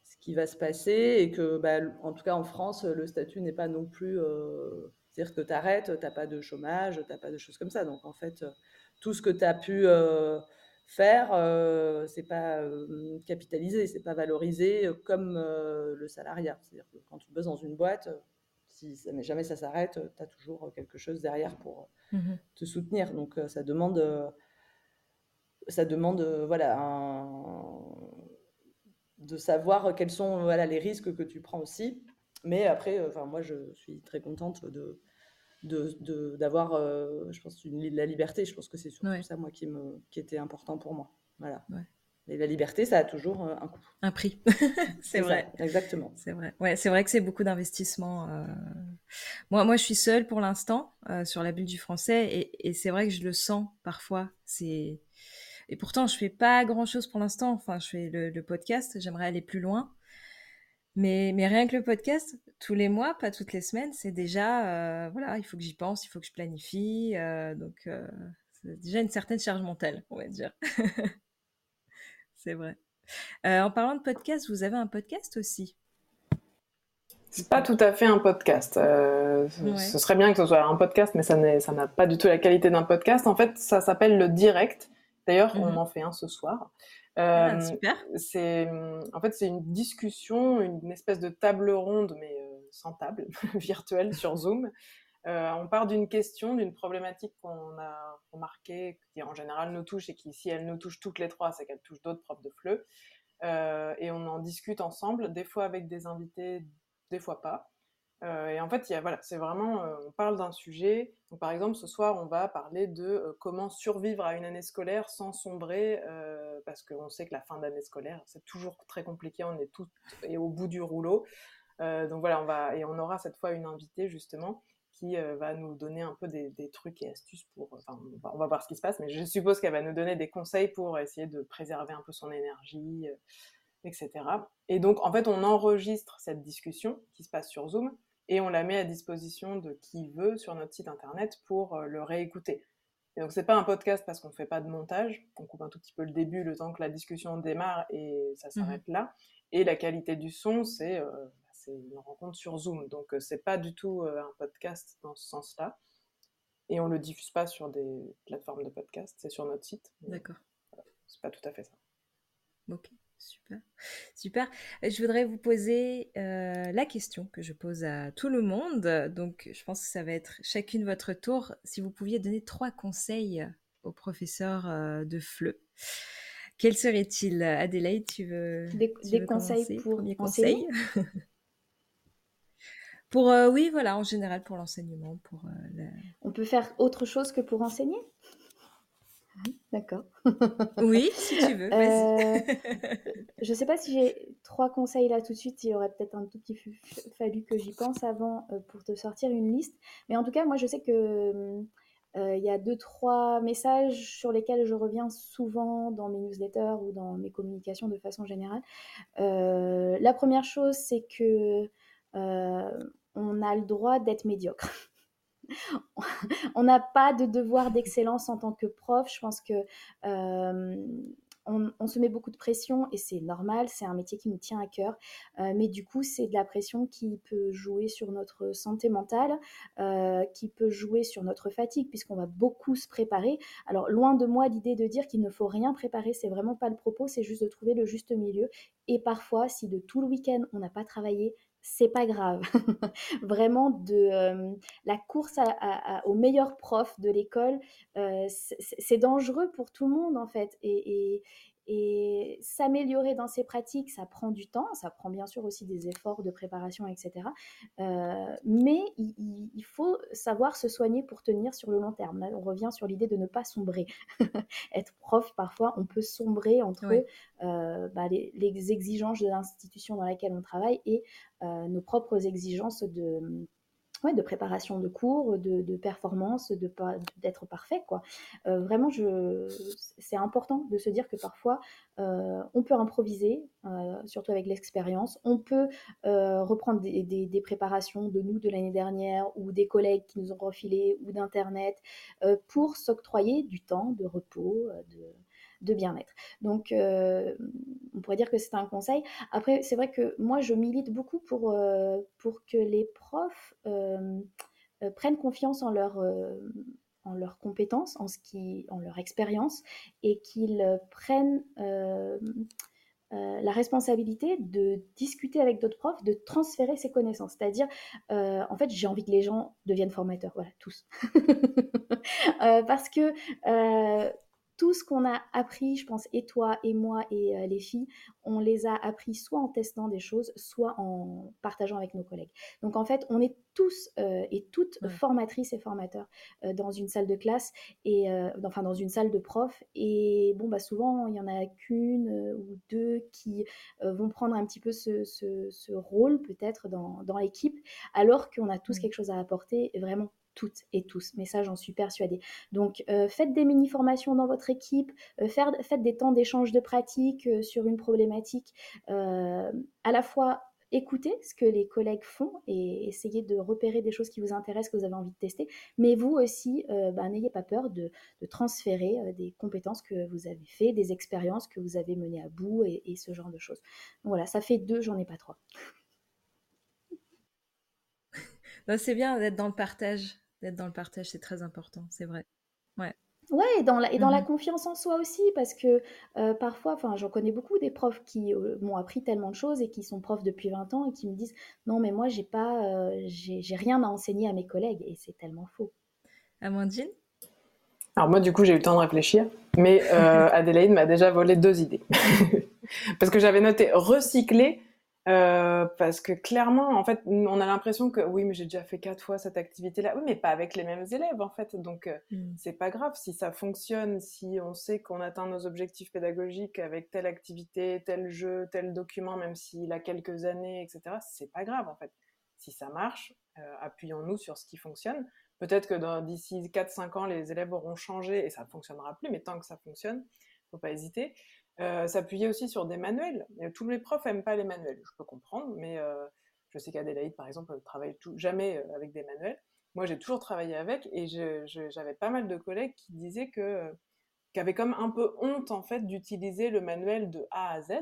[SPEAKER 4] ce qui va se passer et que, bah, en tout cas en France, le statut n'est pas non plus. C'est-à-dire que tu arrêtes, tu n'as pas de chômage, tu n'as pas de choses comme ça. Donc en fait, tout ce que tu as pu faire, euh, c'est pas euh, capitalisé, c'est pas valorisé euh, comme le salariat. C'est-à-dire que quand tu bosses dans une boîte, si jamais ça s'arrête, tu as toujours quelque chose derrière pour mmh te soutenir. Donc ça demande, ça demande voilà, de savoir quels sont voilà, les risques que tu prends aussi. Mais après, enfin, moi, je suis très contente de, d'avoir, de, euh, je pense, une, la liberté. Je pense que c'est surtout ça, moi, qui, me, qui était important pour moi. Voilà. Et la liberté, ça a toujours euh, un coût.
[SPEAKER 1] Un prix. c'est vrai.
[SPEAKER 4] exactement.
[SPEAKER 1] C'est vrai. Ouais, c'est vrai que c'est beaucoup d'investissement. Euh. Moi, moi, je suis seule pour l'instant sur la bulle du français et, et c'est vrai que je le sens parfois. C'est et pourtant, je fais pas grand chose pour l'instant. Enfin, je fais le, le podcast. J'aimerais aller plus loin. Mais, mais rien que le podcast, tous les mois, pas toutes les semaines, c'est déjà, euh, voilà, il faut que j'y pense, il faut que je planifie. Euh, donc, euh, déjà une certaine charge mentale, on va dire. c'est vrai. en parlant de podcast, vous avez un podcast aussi?
[SPEAKER 3] C'est pas tout à fait un podcast. Ce serait bien que ce soit un podcast, mais ça n'a pas du tout la qualité d'un podcast. En fait, ça s'appelle le direct. D'ailleurs, on mhm. en fait un ce soir.
[SPEAKER 1] Ah, euh, super.
[SPEAKER 3] C'est, en fait, c'est une discussion, une espèce de table ronde, mais euh, sans table, virtuelle sur Zoom. Euh, on part d'une question, d'une problématique qu'on a remarquée, qui en général nous touche et qui, si elle nous touche toutes les trois, c'est qu'elle touche d'autres profs de FLE. et on en discute ensemble, des fois avec des invités, des fois pas. Euh, et en fait, voilà, c'est vraiment, euh, on parle d'un sujet. Donc, par exemple, ce soir, on va parler de euh, comment survivre à une année scolaire sans sombrer, parce qu'on sait que la fin d'année scolaire, c'est toujours très compliqué. On est tout et au bout du rouleau. donc voilà, on va et on aura cette fois une invitée justement qui va nous donner un peu des, trucs et astuces pour. Enfin, on va, voir ce qui se passe, mais je suppose qu'elle va nous donner des conseils pour essayer de préserver un peu son énergie, etc. Et donc, en fait, on enregistre cette discussion qui se passe sur Zoom et on la met à disposition de qui veut sur notre site internet pour euh, le réécouter. Et donc c'est pas un podcast parce qu'on fait pas de montage, on coupe un tout petit peu le début, le temps que la discussion démarre et ça mmh s'arrête là. Et la qualité du son, c'est euh, bah, une rencontre sur Zoom, donc euh, c'est pas du tout un podcast dans ce sens-là. Et on le diffuse pas sur des plateformes de podcast, c'est sur notre site.
[SPEAKER 1] D'accord.
[SPEAKER 3] c'est pas tout à fait ça.
[SPEAKER 1] Ok. Super, super. Je voudrais vous poser euh, la question que je pose à tout le monde. Donc, je pense que ça va être chacune votre tour. Si vous pouviez donner trois conseils au professeur euh, de FLE, quels seraient-ils? Adélaïde, tu veux
[SPEAKER 2] Des, conseils pour conseil
[SPEAKER 1] Pour euh, oui, voilà, en général pour l'enseignement, pour.
[SPEAKER 2] On peut faire autre chose que pour enseigner? D'accord.
[SPEAKER 1] Oui, si tu veux, euh,
[SPEAKER 2] je ne sais pas si j'ai trois conseils là tout de suite. Il y aurait peut-être un tout petit fallu que j'y pense avant euh, pour te sortir une liste. Mais en tout cas, moi, je sais que euh, il y a deux, trois messages sur lesquels je reviens souvent dans mes newsletters ou dans mes communications de façon générale. la première chose, c'est que on a le droit d'être médiocre. on n'a pas de devoir d'excellence en tant que prof. Je pense que euh, on, se met beaucoup de pression et c'est normal, c'est un métier qui nous tient à cœur. Euh, mais du coup, c'est de la pression qui peut jouer sur notre santé mentale, euh, qui peut jouer sur notre fatigue, puisqu'on va beaucoup se préparer. Alors, loin de moi l'idée de dire qu'il ne faut rien préparer, c'est vraiment pas le propos, c'est juste de trouver le juste milieu. Et parfois, si de tout le week-end on n'a pas travaillé, c'est pas grave. Vraiment, de la course au meilleur prof de l'école, c'est dangereux pour tout le monde en fait. Et s'améliorer dans ses pratiques, ça prend du temps, ça prend bien sûr aussi des efforts de préparation, etc. Euh, mais il, faut savoir se soigner pour tenir sur le long terme. on revient sur l'idée de ne pas sombrer. Être prof, parfois, on peut sombrer entre euh, bah, les, exigences de l'institution dans laquelle on travaille et euh, nos propres exigences de de préparation de cours, de, de performance, de d'être parfait quoi. Euh, vraiment, c'est important de se dire que parfois euh, on peut improviser, euh, surtout avec l'expérience. On peut reprendre des, préparations de nous de l'année dernière ou des collègues qui nous ont refilé ou d'internet pour s'octroyer du temps de repos, de de bien-être. Donc, euh, on pourrait dire que c'est un conseil. Après, c'est vrai que moi, je milite beaucoup pour, euh, pour que les profs euh, prennent confiance en leur en leurs compétences, en, ce qui, en leur expérience, et qu'ils prennent la responsabilité de discuter avec d'autres profs, de transférer ces connaissances. C'est-à-dire, en fait, j'ai envie que les gens deviennent formateurs, voilà, tous. parce que tout ce qu'on a appris, je pense, et toi, et moi, et euh, les filles, on les a appris soit en testant des choses, soit en partageant avec nos collègues. Donc en fait, on est tous euh, et toutes formatrices et formateurs euh, dans une salle de classe, et enfin dans une salle de prof. Et bon, bah souvent, il y en a qu'une ou deux qui vont prendre un petit peu ce, rôle peut-être dans, dans l'équipe, alors qu'on a tous quelque chose à apporter, vraiment toutes et tous, mais ça j'en suis persuadée. Donc euh, faites des mini-formations dans votre équipe, euh, faites des temps d'échange de pratiques euh, sur une problématique, à la fois écoutez ce que les collègues font et essayez de repérer des choses qui vous intéressent, que vous avez envie de tester. Mais vous aussi, bah, n'ayez pas peur de, transférer des compétences que vous avez fait, des expériences que vous avez menées à bout et ce genre de choses. voilà, ça fait deux, j'en ai pas trois.
[SPEAKER 1] c'est bien d'être dans le partage. D'être dans le partage, c'est très important, c'est vrai. Ouais.
[SPEAKER 2] Ouais, et dans la, et dans la
[SPEAKER 1] mmh
[SPEAKER 2] confiance en soi aussi, parce que euh, parfois, enfin, j'en connais beaucoup des profs qui euh, m'ont appris tellement de choses et qui sont profs depuis 20 ans et qui me disent non, mais moi, j'ai pas, euh, j'ai rien à enseigner à mes collègues, et c'est tellement faux.
[SPEAKER 1] Amandine?
[SPEAKER 3] Alors moi, du coup, j'ai eu le temps de réfléchir, mais Adélaïde m'a déjà volé deux idées. parce que j'avais noté recycler euh, parce que clairement, en fait, on a l'impression que oui, mais j'ai déjà fait quatre fois cette activité-là. Oui, mais pas avec les mêmes élèves, en fait. Donc, euh, mmh. c'est pas grave si ça fonctionne, si on sait qu'on atteint nos objectifs pédagogiques avec telle activité, tel jeu, tel document, même s'il a quelques années, etc. C'est pas grave, en fait. Si ça marche, euh, appuyons-nous sur ce qui fonctionne. Peut-être que d'ici 4-5 ans, les élèves auront changé et ça ne fonctionnera plus, mais tant que ça fonctionne, faut pas hésiter. Euh, s'appuyer aussi sur des manuels. tous les profs n'aiment pas les manuels, je peux comprendre, mais euh, je sais qu'Adélaïde, par exemple, ne travaille jamais euh, avec des manuels. Moi, j'ai toujours travaillé avec et j'avais pas mal de collègues qui disaient que qui avaient comme un peu honte en fait d'utiliser le manuel de A à Z.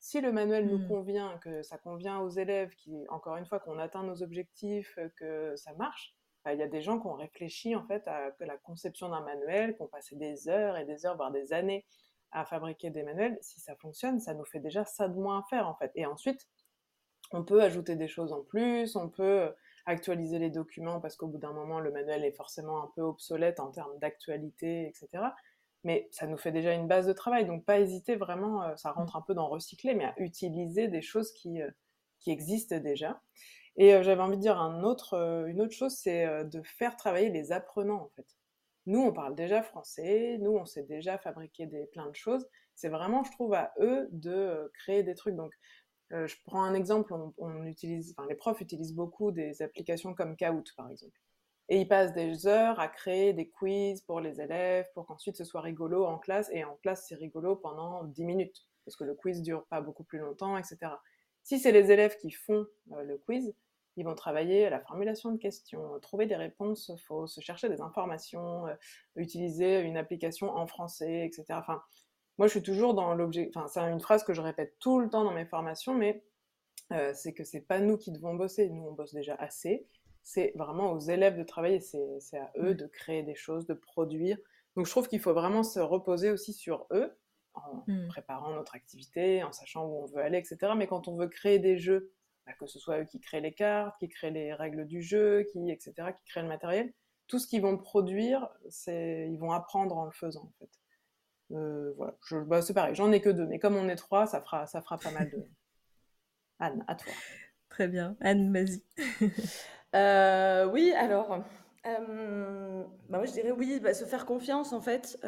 [SPEAKER 3] Si le manuel nous mmh. convient, que ça convient aux élèves, qui encore une fois qu'on atteint nos objectifs, que ça marche, bah, il y a des gens qui ont réfléchi en fait à la conception d'un manuel, qui ont passé des heures et des heures, voire des années à fabriquer des manuels, si ça fonctionne, ça nous fait déjà ça de moins à faire en fait. Et ensuite, on peut ajouter des choses en plus, on peut actualiser les documents parce qu'au bout d'un moment, le manuel est forcément un peu obsolète en termes d'actualité, etc. Mais ça nous fait déjà une base de travail, donc pas hésiter vraiment, euh, ça rentre un peu dans recycler, mais à utiliser des choses qui, euh, qui existent déjà. Et euh, j'avais envie de dire un autre, une autre chose, c'est de faire travailler les apprenants en fait. Nous, on parle déjà français, nous, on sait déjà fabriquer des, plein de choses. C'est vraiment, je trouve, à eux de euh, créer des trucs. Donc, euh, je prends un exemple, on, utilise, enfin, les profs utilisent beaucoup des applications comme Kahoot, par exemple. Et ils passent des heures à créer des quiz pour les élèves, pour qu'ensuite ce soit rigolo en classe. Et en classe, c'est rigolo pendant 10 minutes, parce que le quiz dure pas beaucoup plus longtemps, etc. Si c'est les élèves qui font euh, le quiz, ils vont travailler à la formulation de questions, trouver des réponses fausses, chercher des informations, euh, utiliser une application en français, etc. Enfin, moi, je suis toujours dans l'objet. Enfin, c'est une phrase que je répète tout le temps dans mes formations, mais euh, c'est que c'est pas nous qui devons bosser. Nous, on bosse déjà assez. C'est vraiment aux élèves de travailler. C'est à eux de créer des choses, de produire. Donc, je trouve qu'il faut vraiment se reposer aussi sur eux en mmh. préparant notre activité, en sachant où on veut aller, etc. Mais quand on veut créer des jeux bah, que ce soit eux qui créent les cartes, qui créent les règles du jeu, qui, etc., qui créent le matériel, tout ce qu'ils vont produire, c'est, ils vont apprendre en le faisant, en fait. Euh, voilà, bah, c'est pareil, j'en ai que deux, mais comme on est trois, ça fera, ça fera pas mal de. Anne, à toi.
[SPEAKER 1] Très bien. Anne, vas-y.
[SPEAKER 4] Euh, oui, alors, euh, bah, moi je dirais oui, se faire confiance en fait.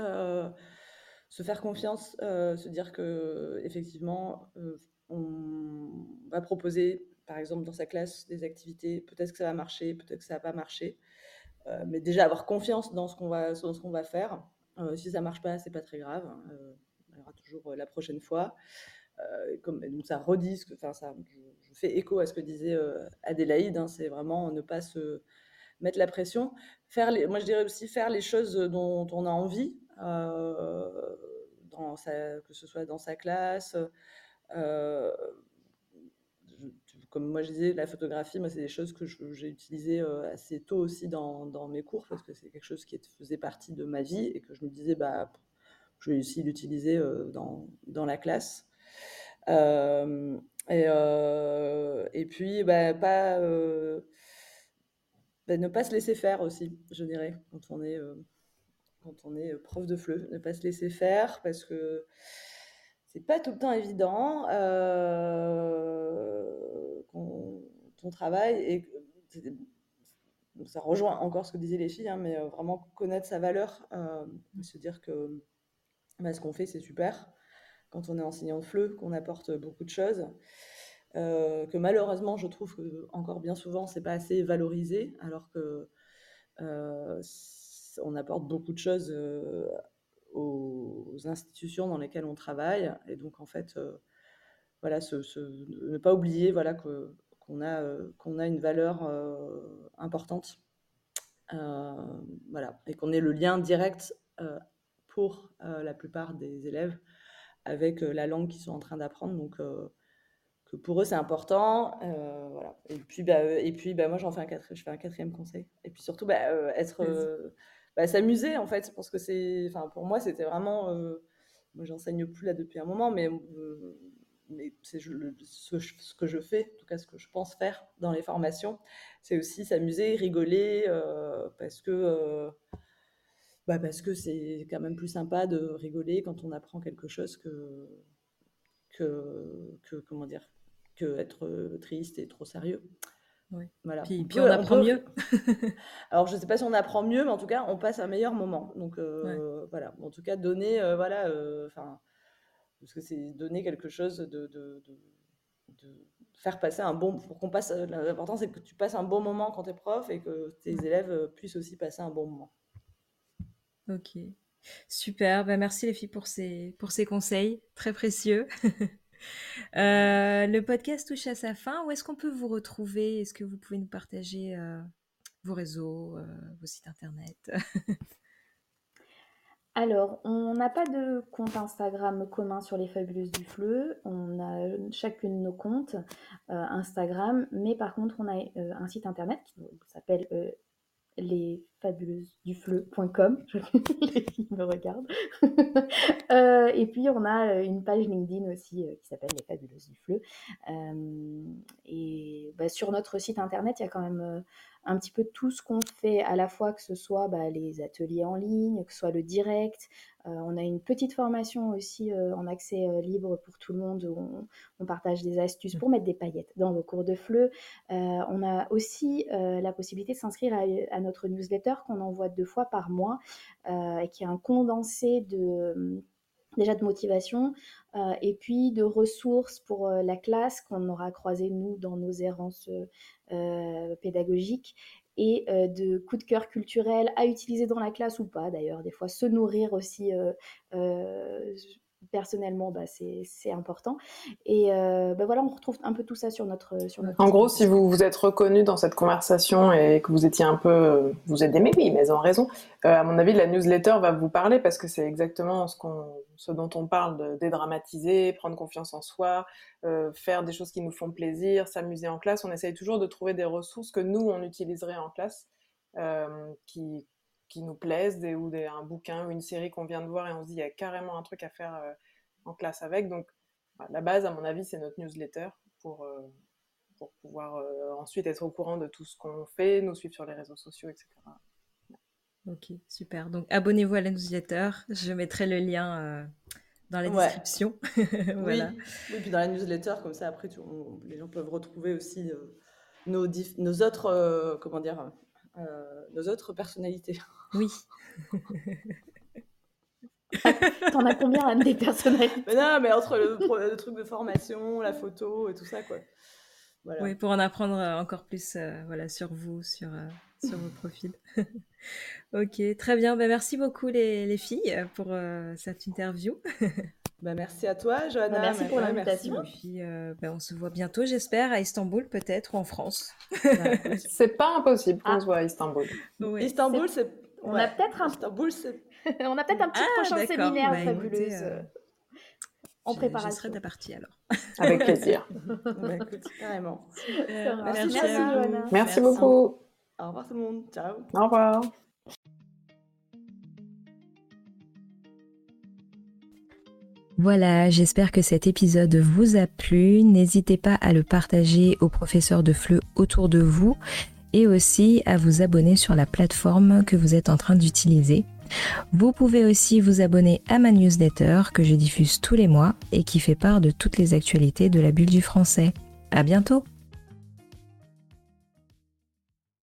[SPEAKER 4] se faire confiance, se dire que effectivement, on va proposer par exemple, dans sa classe, des activités, peut-être que ça va marcher, peut-être que ça va pas marcher. Euh, mais déjà avoir confiance dans ce qu'on va, faire. Euh, si ça marche pas, c'est pas très grave. Euh, il y aura toujours la prochaine fois. donc ça redit, enfin ça, je, fais écho à ce que disait Adélaïde. Hein, c'est vraiment ne pas se mettre la pression. Faire moi je dirais aussi faire les choses dont on a envie, que ce soit dans sa classe comme moi je disais, la photographie, moi, c'est des choses que j'ai utilisées euh, assez tôt aussi dans, mes cours parce que c'est quelque chose qui faisait partie de ma vie et que je me disais, bah, je vais aussi l'utiliser euh, dans, dans, la classe. Euh, et, et, puis, bah, pas, bah, ne pas se laisser faire aussi, je dirais, quand on est, quand on est prof de fleu, ne pas se laisser faire parce que c'est pas tout le temps évident. Travail et ça rejoint encore ce que disaient les filles, hein, mais euh, vraiment connaître sa valeur, euh, se dire que bah, ce qu'on fait c'est super. Quand on est enseignant de FLE, qu'on apporte beaucoup de choses, euh, que malheureusement je trouve que encore bien souvent c'est pas assez valorisé, alors que on apporte beaucoup de choses aux institutions dans lesquelles on travaille, et donc en fait voilà, ne pas oublier voilà, qu'on a, qu'on a une valeur importante. voilà, et qu'on ait le lien direct pour la plupart des élèves avec la langue qu'ils sont en train d'apprendre. Donc, que pour eux, c'est important. voilà. Et puis, bah, et puis bah, moi, j'en fais un je fais un quatrième conseil. Et puis surtout, bah, être, bah, s'amuser, en fait. Parce que c'est, enfin, pour moi, c'était vraiment. moi, j'enseigne plus là depuis un moment, mais, mais c'est ce, ce, que je fais, en tout cas, ce que je pense faire dans les formations, c'est aussi s'amuser, rigoler, parce que bah parce que c'est quand même plus sympa de rigoler quand on apprend quelque chose que, que, que comment dire, que être triste et trop sérieux.
[SPEAKER 1] Oui. Voilà. Puis, on, apprend mieux.
[SPEAKER 4] Alors, je ne sais pas si on apprend mieux, mais en tout cas, on passe un meilleur moment. Donc, voilà. En tout cas, donner, voilà, enfin, parce que c'est donner quelque chose de, de, de, faire passer un bon, pour qu'on passe. L'important, c'est que tu passes un bon moment quand tu es prof et que tes élèves puissent aussi passer un bon moment.
[SPEAKER 1] Ok. Super, ben merci les filles pour ces, pour ces conseils très précieux. Euh, le podcast touche à sa fin. Où est-ce qu'on peut vous retrouver? Est-ce que vous pouvez nous partager euh, vos réseaux, euh, vos sites internet?
[SPEAKER 2] Alors, on n'a pas de compte Instagram commun sur les Fabuleuses du Fleu. On a chacune nos comptes Instagram, mais par contre, on a un site internet qui s'appelle lesfabuleuses-du-fleu.com. les filles me regardent. Euh, et puis, on a euh, une page LinkedIn aussi euh, qui s'appelle Les Fabuleuses du Fleu. et bah, sur notre site internet, il y a quand même un petit peu tout ce qu'on fait, à la fois que ce soit bah, les ateliers en ligne, que ce soit le direct. Euh, on a une petite formation aussi euh, en accès euh, libre pour tout le monde où on, partage des astuces pour mettre des paillettes dans vos cours de fleu. on a aussi la possibilité de s'inscrire à, notre newsletter qu'on envoie deux fois par mois et qui est un condensé de déjà de motivation et puis de ressources pour la classe qu'on aura croisé nous dans nos errances euh, pédagogique et euh, de coups de cœur culturels à utiliser dans la classe ou pas d'ailleurs. Des fois, se nourrir aussi euh, personnellement, bah, c'est important. Et bah, voilà, on retrouve un peu tout ça sur notre. Sur notre
[SPEAKER 3] en gros, si vous vous êtes reconnu dans cette conversation et que vous étiez un peu. Vous êtes aimé, oui, mais ont raison. à mon avis, la newsletter va vous parler parce que c'est exactement ce, ce dont on parle de dédramatiser, prendre confiance en soi, faire des choses qui nous font plaisir, s'amuser en classe. On essaye toujours de trouver des ressources que nous, on utiliserait en classe. qui, qui nous plaisent, des, ou des, un bouquin ou une série qu'on vient de voir et on se dit il y a carrément un truc à faire euh, en classe avec. Donc la base, à mon avis, c'est notre newsletter pour, euh, pour pouvoir euh, ensuite être au courant de tout ce qu'on fait, nous suivre sur les réseaux sociaux, etc.
[SPEAKER 1] Ok, super. Donc abonnez-vous à la newsletter. Je mettrai le lien dans la description.
[SPEAKER 4] voilà. Oui. puis dans la newsletter, comme ça, après, les gens peuvent retrouver aussi nos, nos autres, comment dire, nos autres personnalités.
[SPEAKER 1] Oui.
[SPEAKER 2] T'en as combien, Anne, des personnalités
[SPEAKER 4] mais Non, mais entre le, truc de formation, la photo et tout ça, quoi.
[SPEAKER 1] Oui, pour en apprendre euh, encore plus euh, voilà, sur vous, sur, euh, sur vos profils. ok, très bien. Ben, merci beaucoup, les, les filles, pour cette interview.
[SPEAKER 4] Ben, merci à toi, Johanna. Ben,
[SPEAKER 2] merci pour l'invitation.
[SPEAKER 1] Et puis, ben, on se voit bientôt, j'espère, à Istanbul, peut-être, ou en France.
[SPEAKER 3] c'est pas impossible qu'on ah. se voit à Istanbul.
[SPEAKER 4] Istanbul, c'est
[SPEAKER 2] on a peut-être un... on a peut-être un petit ah, prochain séminaire bah, fabuleuse. Euh, en préparation. Je
[SPEAKER 1] serai partie alors.
[SPEAKER 3] Avec plaisir.
[SPEAKER 4] bah, écoute, carrément.
[SPEAKER 3] merci, merci, Johanna. Merci, beaucoup.
[SPEAKER 4] Au revoir tout le monde. Ciao.
[SPEAKER 3] Au revoir.
[SPEAKER 1] Voilà, j'espère que cet épisode vous a plu. N'hésitez pas à le partager aux professeurs de FLE autour de vous et aussi à vous abonner sur la plateforme que vous êtes en train d'utiliser. Vous pouvez aussi vous abonner à ma newsletter que je diffuse tous les mois et qui fait part de toutes les actualités de la bulle du français. À bientôt!